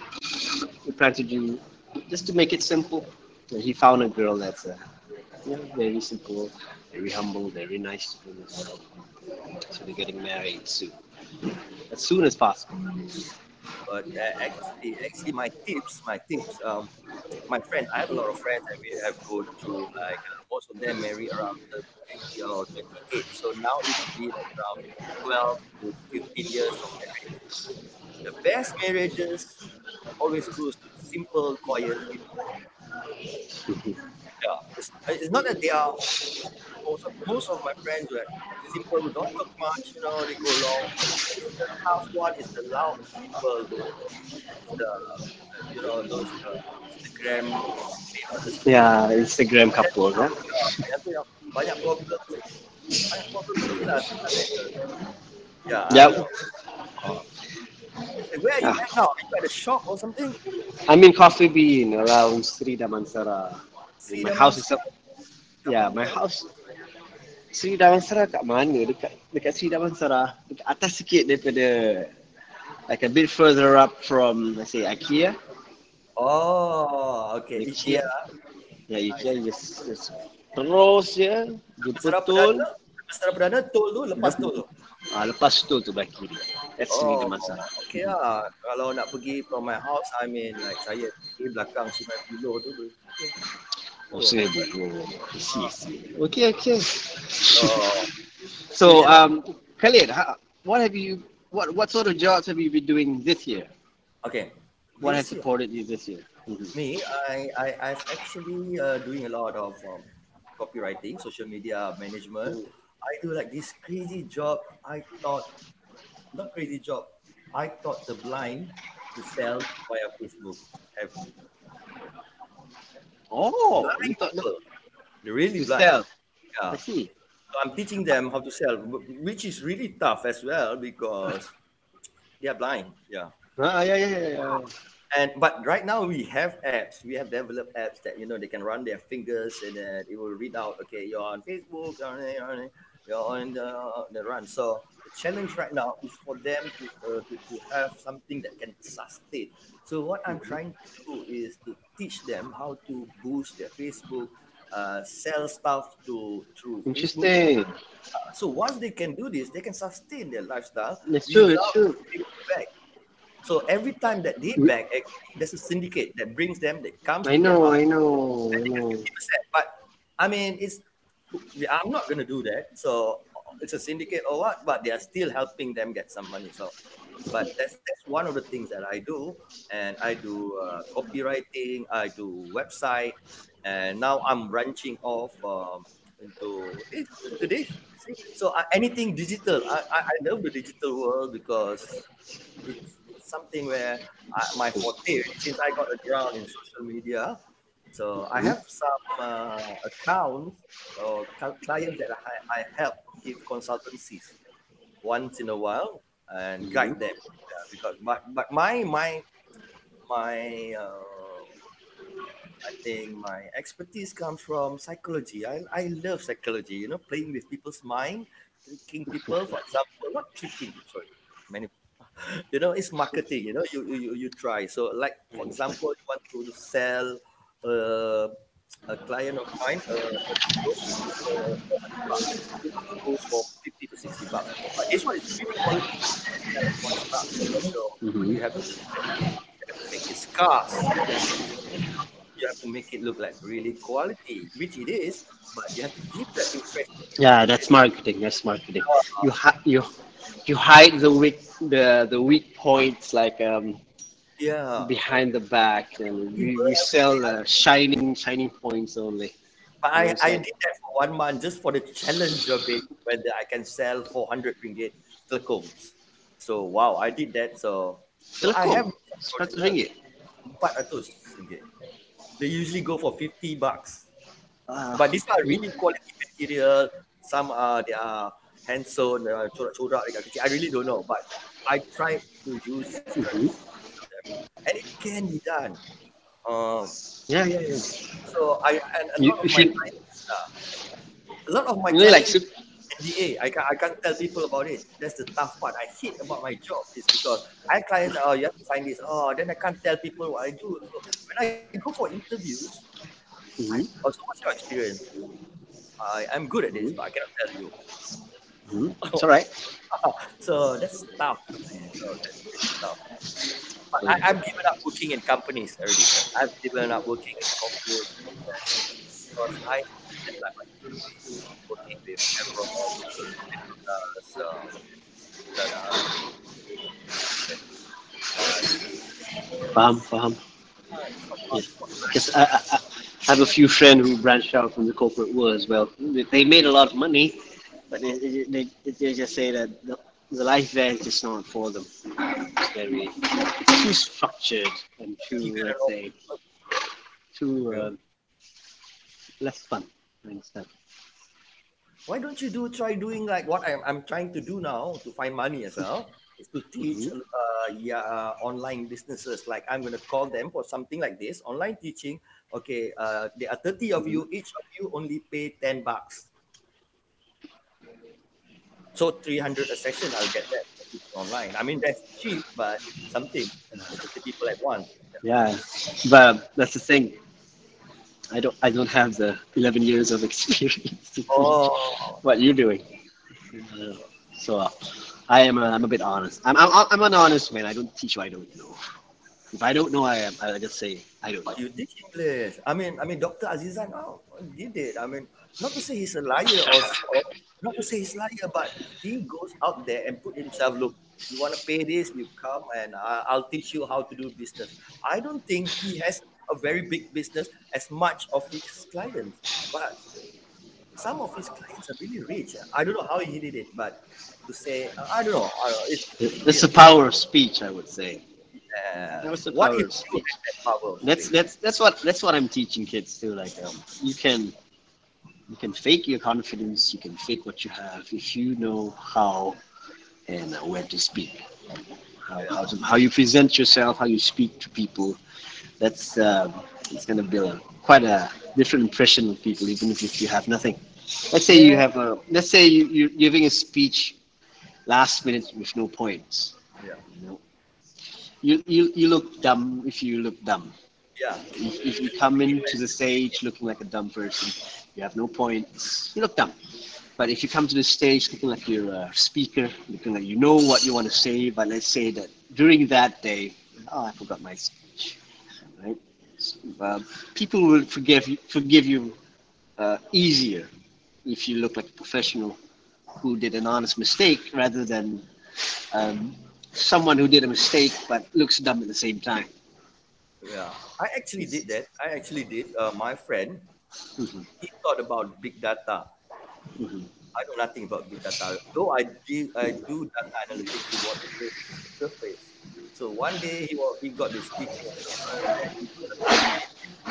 we plan to do just to make it simple. He found a girl that's you know, very simple, very humble, very nice to as well. So they're getting married soon. As soon as possible. But uh, actually, actually, my tips, my tips. Um, my friend, I have a lot of friends, and we have gone through like uh, most of them marry around 20 or 28. So now it's been around 12 to 15 years of marriage. The best marriages always goes to simple, quiet people. *laughs* Yeah, it's, it's not that they are. Most of, most of my friends were simple, who don't talk much. You know, they go long. The tough one is the loud people, the, the you know those uh, Instagram. Yeah, Instagram couple, huh? Ya, itu yang banyak problem. Banyak problem lah. Yeah. Yep. Uh, where are you at now? Are you at a shop or something? I'm in Coffee Bean around Sri Damansara. Sri My house is up. Yeah, my house. Sri Damansara kat mana? Dekat dekat Sri Damansara. Dekat atas sikit daripada like a bit further up from let's say IKEA. Oh, okay. IKEA. IKEA. Ya, IKEA just, just terus ya, jumpa tol. Mesra Perdana tol tu, lepas tol tu. Ah, lepas tol tu belah kiri. That's Sri Oh, Damansara. okay lah. Kalau nak pergi from my house, I mean like saya di belakang Sungai Buloh tu. boleh. Oh, Sungai Buloh. I see, I see. Okay, okay. Oh, So, um, Khalid, how, what have you, what what sort of jobs have you been doing this year? okay. What has This year- supported you this year? *laughs* Me, I, I, I've actually uh, doing a lot of um, copywriting, social media management. I do like this crazy job. I thought, not crazy job. I thought the blind to sell via Facebook. Have Oh, blind people, they're really blind. sell. Yeah. I see. So I'm teaching them how to sell, which is really tough as well because *laughs* they are blind. Yeah. Ah, yeah, yeah, yeah, yeah. And but right now we have apps. We have developed apps that you know they can run their fingers and then it will read out. Okay, you're on Facebook. You're on, you're on, you're on the, the run. So challenge right now is for them to, uh, to to have something that can sustain. So what I'm trying to do is to teach them how to boost their Facebook, uh, sell stuff to through Facebook. Interesting. So once they can do this, they can sustain their lifestyle. That's true. That's true. back. So every time that they back, actually, there's a syndicate that brings them, that comes. I know. I know. I and they get know. But I mean, it's I'm not gonna do that. So it's a syndicate or what, but they are still helping them get some money. So, but that's that's one of the things that I do, and I do uh, copywriting, I do website, and now I'm branching off um, into this today. So uh, anything digital, I, I I love the digital world because it's something where I, my forte since I got a ground in social media. So I have some uh, accounts or clients that I, I help give consultancies once in a while and guide them. Yeah, because but but my my my uh, I think my expertise comes from psychology. I, I love psychology. You know, playing with people's mind, tricking people. For example, not tricking. Sorry, many. *laughs* You know, it's marketing. You know, you you, you try. So, like for example, you want to sell uh, a client of mine uh, uh, goes for 50 to 60 bucks. But this one is really quality. That's one buck. So Mhm. you have to, you have to make it scarce. You have to make it look like really quality, which it is, but you have to give that impression. Yeah, that's marketing. That's marketing. You hi- you you hide the weak the the weak points like um Yeah. behind the back, and we, you sell uh, shining shining points only. But I, I did that for one month just for the challenge of it, whether I can sell 400 ringgit telekungs. So wow, I did that. So, so I have Seratus ringgit. 400 ringgit. They usually go for 50 bucks. Ah, But these are really quality material. Some are they are hand sewn, uh, corak-corak dekat kecil. I really don't know, but I try to use Mhm. And it can be done. Um, Yeah, yeah, yeah. so I and a You- lot of you my should- clients, uh, a lot of my You know, like NDA. I can't, I can't tell people about it. That's the tough part. I hate about my job is because I have clients, oh, you have to find this. Oh, then I can't tell people what I do. So when I go for interviews, Mhm. oh, so what's your experience? I, I'm good at this, but I cannot tell you. Mhm. It's all right. *laughs* so that's tough. man. So that's tough. I, I've given up working in companies already. I've given up working in corporate because I didn't like working with everyone. Uh, that, uh, Faham, faham. Because I, I, I have a few friends who branched out from the corporate world as well. They- made a lot of money, but they, they, they, just say that the life there is just not for them. It's very too structured and too, let's say, too uh, less fun. I understand. why don't you do try doing like what I'm, I'm trying to do now to find money as well is to teach uh, yeah uh, online businesses like i'm going to call them for something like this online teaching okay uh, there are 30 of you each of you only pay 10 bucks so 300 a session i'll get that online i mean that's cheap but something 30 people at once Yeah, but that's the thing. I don't I don't have the 11 years of *laughs* experience to oh what you're doing. Uh, so uh, I am a, I'm a bit honest. I'm, I'm I'm an honest man. I don't teach what I don't know. If I don't know, I am. I just say I don't know. You teach English. I mean, I mean, Dr. Azizan oh, did it. I mean, not to say he's a liar or, or not to say he's liar, but he goes out there and put himself. Look, you want to pay this, you come and I'll teach you how to do business. I don't think he has a very big business as much of his clients, but some of his clients are really rich. I don't know how he did it, but to say, I don't know. I don't. It's, It's the power of speech, I would say. uh, That was the power of you power? of That's that's that's what that's what I'm teaching kids too. Like um, you can you can fake your confidence. You can fake what you have if you know how and where to speak. How, how, to, how you present yourself, how you speak to people. That's um, it's gonna build a, quite a different impression of people, even if, if you have nothing. Let's say you have a let's say you, you're giving a speech last minute with no points. Yeah. You know, you, you you look dumb if you look dumb. Yeah. If, if you come into the stage looking like a dumb person, you have no points, you look dumb. But if you come to the stage looking like you're a speaker, looking like you know what you want to say, but let's say that during that day, oh, I forgot my speech, right? Uh, people will forgive you, forgive you uh, easier if you look like a professional who did an honest mistake rather than um, someone who did a mistake but looks dumb at the same time. Yeah, I actually did that. I actually did. Uh, my friend, Mhm, he thought about big data. mhm. I know nothing about big data. Though I did, I do data analytics to what the surface. So one day he was, he got this teaching.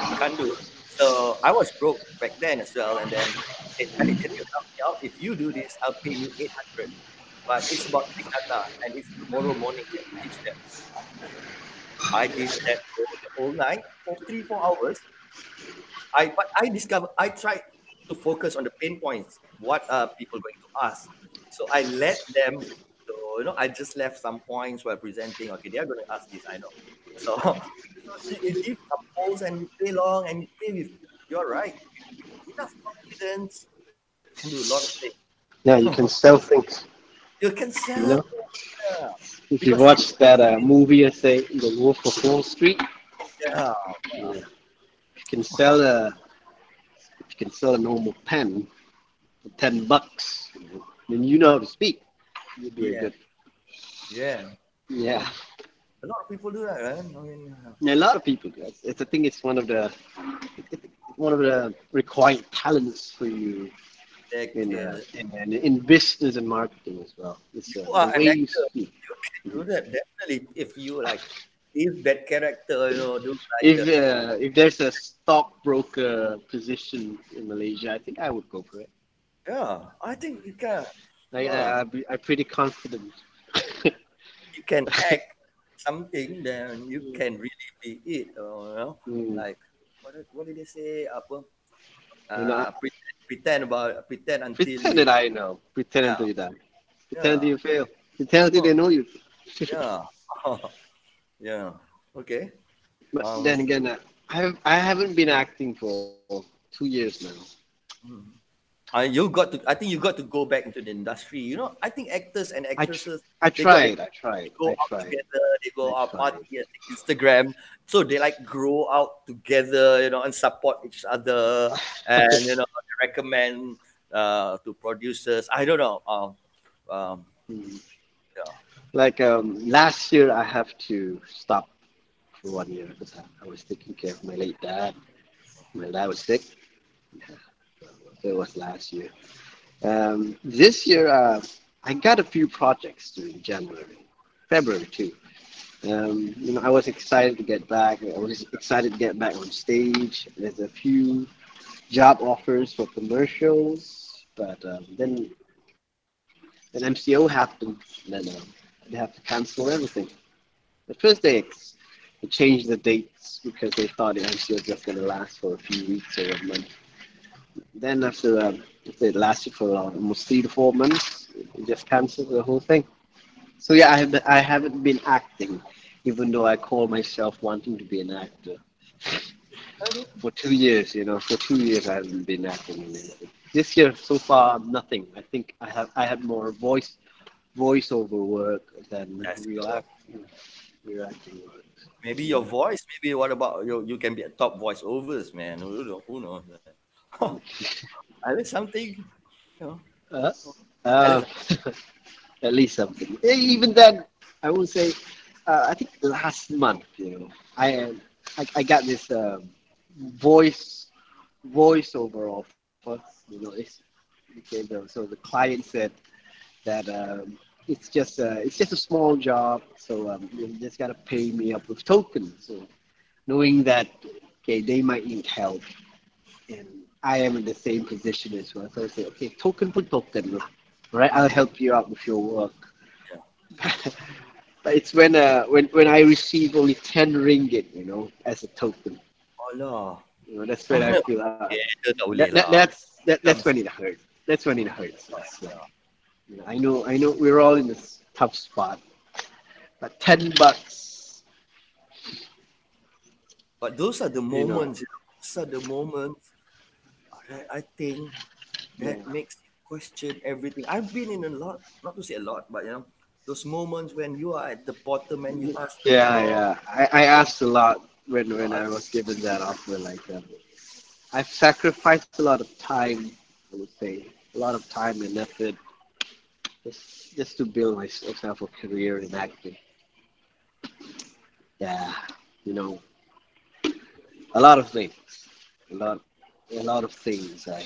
He can't do. it. So I was broke back then as well, and then he said, "Hey, can you help me out? If you do this, I'll pay you eight hundred. But it's about big data, and if tomorrow morning teach them. I did that for the whole night for three, four hours. I but I discovered I tried to focus on the pain points. What are people going to ask? So I let them. So you know, I just left some points while presenting. Okay, they are going to ask this. I know. So *laughs* you give some polls and you play long and you play with. You're right. Enough confidence can do a lot of things. Yeah, you can sell things. You can sell. You know? Yeah. If you watch that uh, movie, I say The Wolf of Wall Street, yeah. you can sell a you can sell a normal pen for ten bucks. You know, then you know how to speak. Do Yeah. good. Yeah. Yeah. A lot of people do that, right? I mean, uh, Yeah, a lot of people do. It's, it's I think it's one of the one of the required talents for you in uh, in, in, in business and marketing as well. It's uh, You are an way you actor. speak. do that definitely. If you like, if that character, you know, like If uh, if there's a stockbroker position in Malaysia, I think I would go for it. Yeah, I think you can. Like, Wow. I, I, I'm pretty confident. *laughs* You can act something, then you can really be it. Or, you know, Mm. like what, did- what did they say? Apa? You know, Uh, pretend, pretend about pretend until Pretend that I know. Pretend Yeah. until you die. Pretend Yeah. until you fail. Pretend until they know you. yeah, *laughs* *laughs* yeah. Okay. But Um, then again, I have I haven't been acting for two years now. Hmm. Uh, you got to. I think you got to go back into the industry. You know, I think actors and actresses I They got- tried. I tried. go I out tried. together. They go I out tried. party at Instagram, so they like grow out together. You know, and support each other, *laughs* and you know, recommend uh, to producers. I don't know. Um, um, Mm. Like um, last year, I have to stop for one year because I, I was taking care of my late dad. My dad was sick. Yeah. It was last year. Um, this year, uh, I got a few projects during January, February too. Um, you know, I was excited to get back. I was excited to get back on stage. There's a few job offers for commercials, but um, then then MCO happened. Then um, they have to cancel everything. The first, day, they changed the dates because they thought the was just gonna last for a few weeks or a month. Then after um, it lasted for almost three to four months, they just canceled the whole thing. So yeah, I have I haven't been acting, even though I call myself wanting to be an actor. *laughs* For two years, you know, for two years I haven't been acting. This year so far nothing. I think I have I had more voice voiceover work than That's real good. acting real acting work. maybe your voice. Maybe what about you? You can be a top voiceovers, man. Who knows? Who knows? I *laughs* think something. You know, Uh, uh, *laughs* at least something. Eh, Even then, I would say, uh, I think last month, you know, I I, I got this um, voice voiceover offer. You know, it's okay. The, so the client said that um, it's just a it's just a small job, so um, you just gotta pay me up with tokens. So knowing that okay, they might need help, and I am in the same position as well. So I say, okay, token for token, right? I'll help you out with your work. *laughs* but it's when uh when when I receive only ten ringgit, you know, as a token. Alah. You know, that's when I *laughs* feel uh, Yeah, itu tak boleh that, that, that's that, that's when it hurts. That's when it hurts. You know, I know I know we're all in this tough spot, but ten bucks. But those are the moments. You know, those are the moments that I think that Yeah. makes you question everything. I've been in a lot, not to say a lot, but you know, those moments when you are at the bottom and you ask, Yeah, yeah. I, I asked a lot when when I was given that offer. Like, um, I've sacrificed a lot of time. I would say a lot of time and effort just just to build myself a career in acting. Yeah, you know, a lot of things, a lot, a lot of things I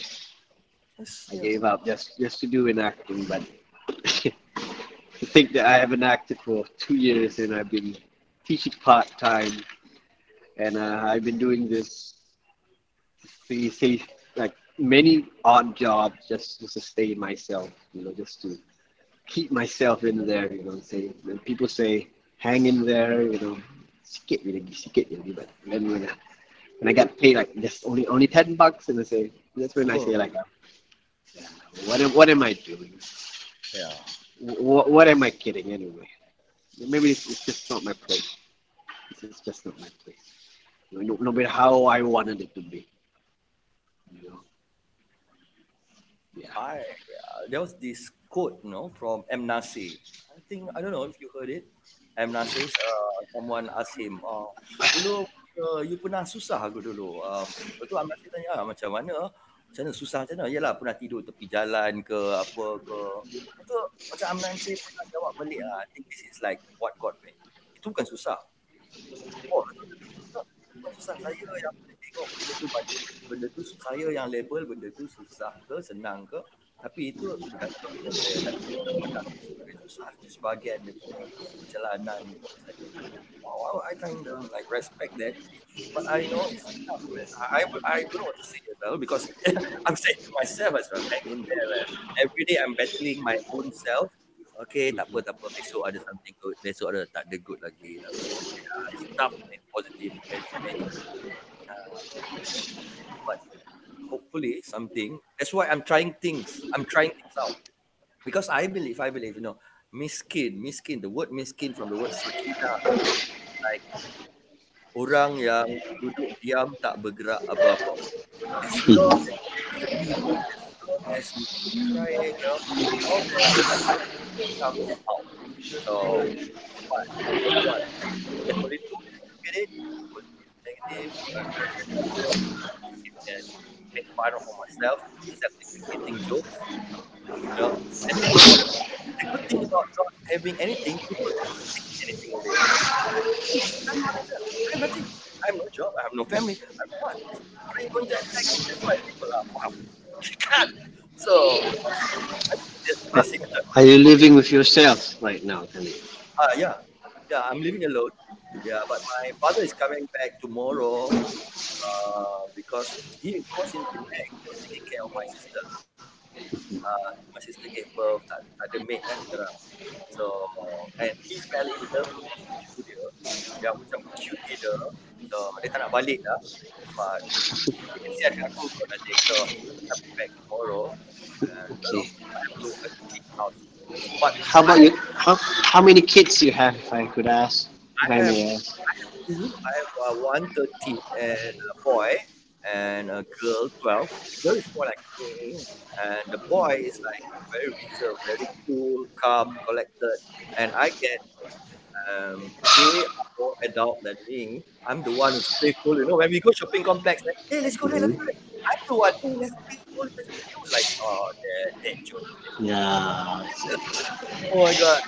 I gave up just just to do in acting, but *laughs* to think that I haven't acted for two years and I've been teaching part time, and uh, I've been doing this, see, say like many odd jobs just to sustain myself, you know, just to keep myself in there, you know. Say when people say hang in there, you know, sikit lagi, sikit lagi, but then when I, when I got paid like just only only ten bucks, and I say that's when I say like. yeah, what am, what am I doing? yeah. What, what am I kidding anyway? Maybe it's, it's just not my place. It's, it's just not my place. No, no matter how I wanted it to be. You know? Yeah. I uh, there was this quote, you know, from M Nasir. I think I don't know if you heard it. M Nasir, uh, someone asked him, uh, dulu uh, you pernah susah ke dulu? Uh, lepas tu M Nasir tanya, ah, macam mana? Macam mana susah macam mana? Yalah pernah tidur tepi jalan ke apa ke. Lepas tu macam M Nasir pernah jawab balik, ah, I think this is like what God made. Itu bukan susah. Oh, susah. Saya yang tengok benda tu benda tu saya yang label benda tu susah ke senang ke Tapi itu sebagian perjalanan. Wow, I kind of like respect that, but I know. I I don't what to say as well because *laughs* I'm saying to myself as well. Hang in there. Every day I'm battling my own self. Okay, tak apa, tak apa. Besok ada something good. Besok ada tak ada good lagi. Uh, it's tough and positive. Uh, but hopefully something. That's why I'm trying things. I'm trying things out. Because I believe, I believe, you know, miskin, miskin, the word miskin from the word sakina, like orang yang duduk diam tak bergerak apa-apa. As long as you try, you know, comes out. So, what? What? Get it? Negative. And make fun of myself, jokes. You know, and then, the good thing about not having anything, people don't think anything it. I'm not, I'm nothing. I have no job. I have no family. I'm what? What are you going to attack? That's why people are wow. *laughs* You can't. So, are you living with yourself right now, Khalid? Uh, yeah. Yeah, I'm living alone. Yeah, but my father is coming back tomorrow uh, because he was in Penang, he was taking care of my sister. Uh, my sister gave birth, tak, ada maid kan sekarang. So, and he fell in love with dia. Dia macam cute dia. So, dia tak nak balik lah. But, dia ada aku pun nanti. So, I'm coming back tomorrow. And, okay. Uh, but how about you? How, how many kids you have, if I could ask? I have, I have uh, one 13 and a boy and a girl 12. The girl is more like me, and the boy is like very reserved, very cool, calm, collected. And I get um, way more adult than me. I'm the one who's playful. You know, when we go shopping complex, like, hey, let's go there, let's go there. I'm the one, hey, let's be Like, oh, that, that joke. Yeah. oh my god,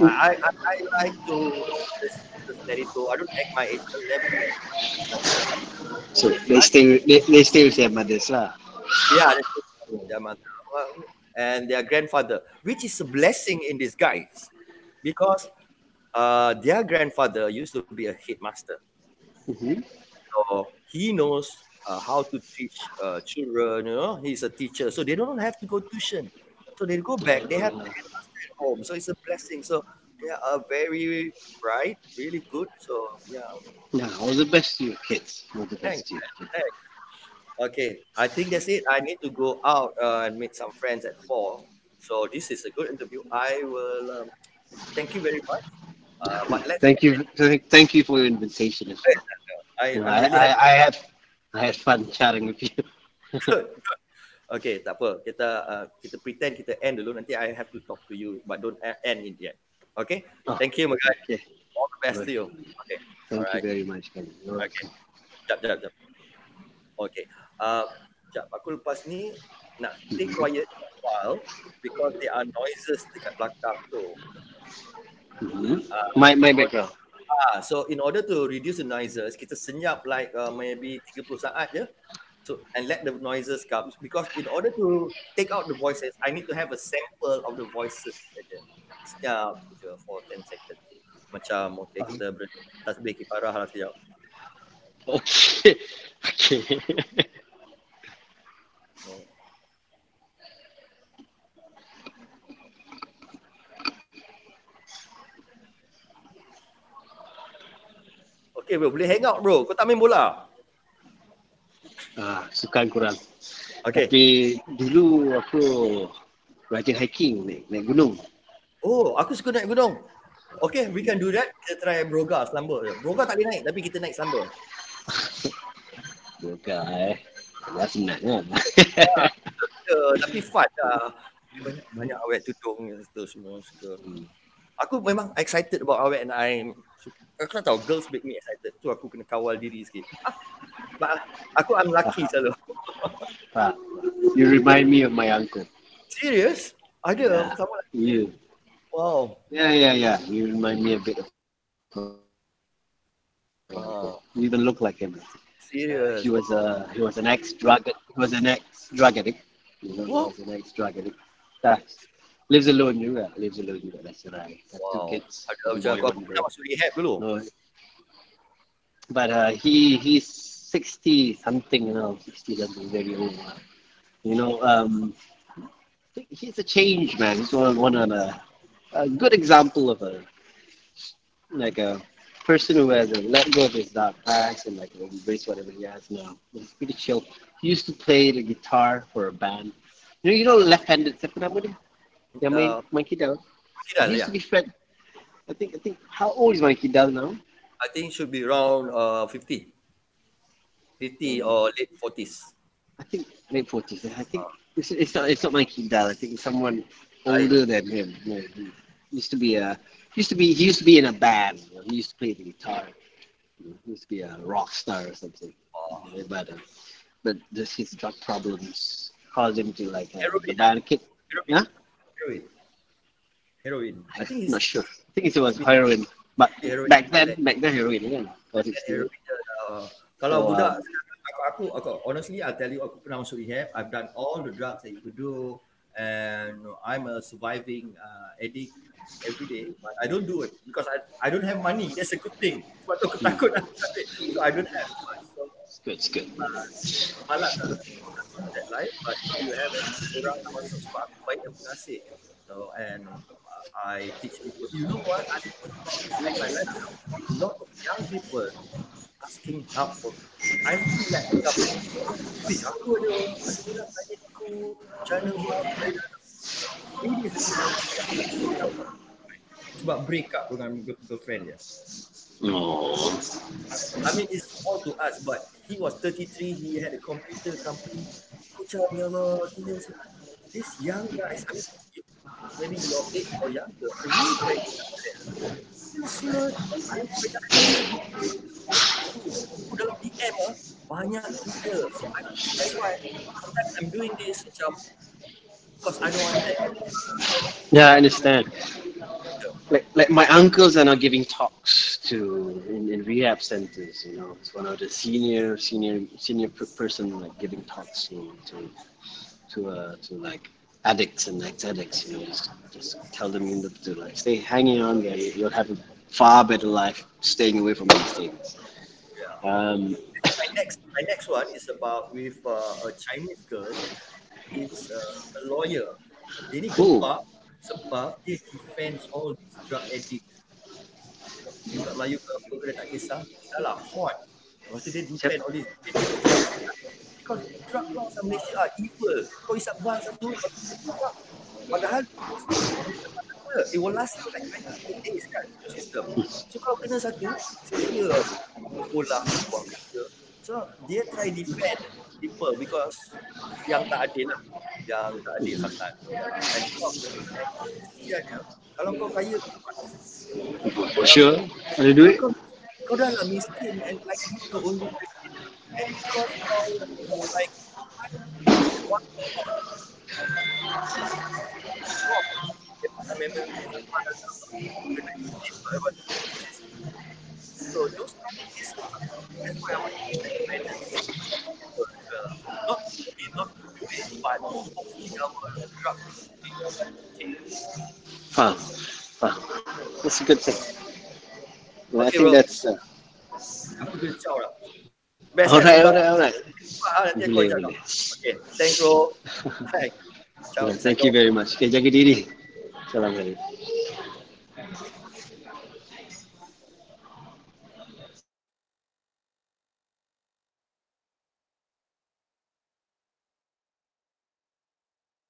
I, I, I like to just, just let it go. I don't act my age. So they still they, they stay with their mothers, lah. Yeah, they stay with their mother and their grandfather, which is a blessing in disguise, because uh, their grandfather used to be a headmaster. Mm-hmm. So he knows uh, how to teach uh, children. You know, he's a teacher, so they don't have to go tuition. So they go back. They have the headmaster at home, so it's a blessing. So they are very bright, really good. So yeah. Yeah, all the best to your kids. All the best Thanks, to you. Thanks. Okay, I think that's it. I need to go out uh, and meet some friends at four. So this is a good interview. I will. Um, thank you very much. Uh, but let's thank you, thank you for your invitation. *laughs* I, I, really I, I, had I had fun chatting with you. okay, tak apa. Kita uh, kita pretend kita end dulu. Nanti I have to talk to you, but don't end it yet. Okay. Oh, thank you, Magai. Okay. All the best Good. to you. Okay. Thank All you right. very much, Ken. Okay. Jap, jap, jap. Okay. Uh, jap, aku lepas ni nak stay quiet while because there are noises dekat belakang tu. Mm-hmm. Uh, my my background. Ah, so in order to reduce the noises, kita senyap like uh, maybe 30 saat je. So and let the noises come because in order to take out the voices, I need to have a sample of the voices saja. Senyap je for 10 seconds. Macam okay, kita bertasbih kifarah lah sekejap. Okay. *laughs* Okay. Okay bro, boleh hang out bro. Kau tak main bola? Ah, sukan kurang. Okay. Tapi dulu aku rajin hiking naik, naik gunung. Oh, aku suka naik gunung. Okay, we can do that. Kita try Broga selamba. Broga tak boleh naik tapi kita naik selamba. *laughs* Broga eh. *laughs* Ya senang kan. Tapi fun lah. Banyak, banyak awet tudung tu semua suka. Hmm. Aku memang excited about awet and I'm aku tak tahu girls make me excited. Tu aku kena kawal diri sikit. Ah, aku I'm lucky selalu. Ah, you remind me of my uncle. Serious? Ada? Yeah. sama lagi yeah. wow. Yeah yeah yeah. You remind me a bit of wow. you even look like him. Serious? He was a he was an ex drug he was an ex drug addict. You know, What? he's an ex-drug addict. That's, lives alone juga. Lives alone juga. That's right. Got two Wow. kids. Ada one macam boy, kau one aku girl. masuk rehab dulu. No. But uh, he he's sixty something now, sixty something, very old. You know, um, he's a change man. He's one one of the a good example of a like a person who has uh, let go of his dark past and like embrace whatever he has now. He's pretty chill. He used to play the guitar for a band. You know, you know, left-handed. Siapa nama dia? Yang main Uh, main kidal. Kidal, He to be friend. I think I think how old is my kidal now? I think should be around uh, 50. 50 or late 40s. I think late forties. I think Ah. it's, it's not it's not Mikey Dal. I think it's someone older than him. Yeah, he used to be a used to be he used to be in a band. you know, He used to play the guitar. You know, He used to be a rock star or something. Oh, Yeah, But uh, but just his drug problems caused him to like uh, the band kick. heroin. Huh? Heroin. Heroin. I think it's not sure. I think it was heroin. But heroin. back then back then heroin Heroin, uh, kalau So, budak uh, aku, aku, aku honestly I tell you aku pernah masuk rehab. I've done all the drugs that you could do and I'm a surviving uh, addict every day but I don't do it because I I don't have money. That's a good thing. Sebab tu aku takut nak *laughs* ambil. So I don't have much. So good. It's good. malas nak that life but you have orang nak masuk sebab aku banyak pengasih so and uh, I teach people. You know what? I like my life a lot of young people asking help for I feel like aku ada ada orang tanya aku macam mana buat ini sebab break up dengan girl- girlfriend dia Oh. I mean, it's all to us, but he was 33, he had a computer company. Macam, ya Allah, gila. This young guys, I mean, maybe your age or younger, are really very talented. Yes, sir. I dalam DM ah, banyak gila. So, I, that's why sometimes I'm doing this macam because I don't want that. Yeah, I understand. Like, like my uncles are now giving talks to in, in rehab centers. You know, it's one of the senior senior senior person like giving talks to to to uh to like addicts and ex addicts. You know, just just tell them in the, to like stay hanging on there. You- You'll have a far better life staying away from these things. Yeah. Um, my next my next one is about with uh, a Chinese girl. It's uh, a lawyer. Ni Oh. gempak sebab dia defends all these drug addicts. Dia kat Melayu ke apa ke dia tak kisah. Dah lah hot. Lepas tu dia defend all these Because drug laws in Malaysia are evil. Kau isap bang satu, dia. Padahal it will last you like 28 days kan sistem. So kalau kena satu, saya sekolah buang kerja. So dia try defend people because yang tak adil lah. Yang tak adil sometimes. And kau, kesiannya, kalau kau kaya for sure. Ada duit? kau, kau dah lah miskin and like you the only. And because kau like one So those companies, that's why I want to. Not do it, but hopefully our drug Faham. Faham. That's a good thing. Well, I Okay, think bro. that's. Uh, Aku kena ciao lah. Best alright, kan? alright, alright. Ah, Nanti aku ajak kau. Okay, thanks bro. *laughs* Bye. Ciao. Yeah, thank you very much. Okay, jaga diri. Assalamualaikum.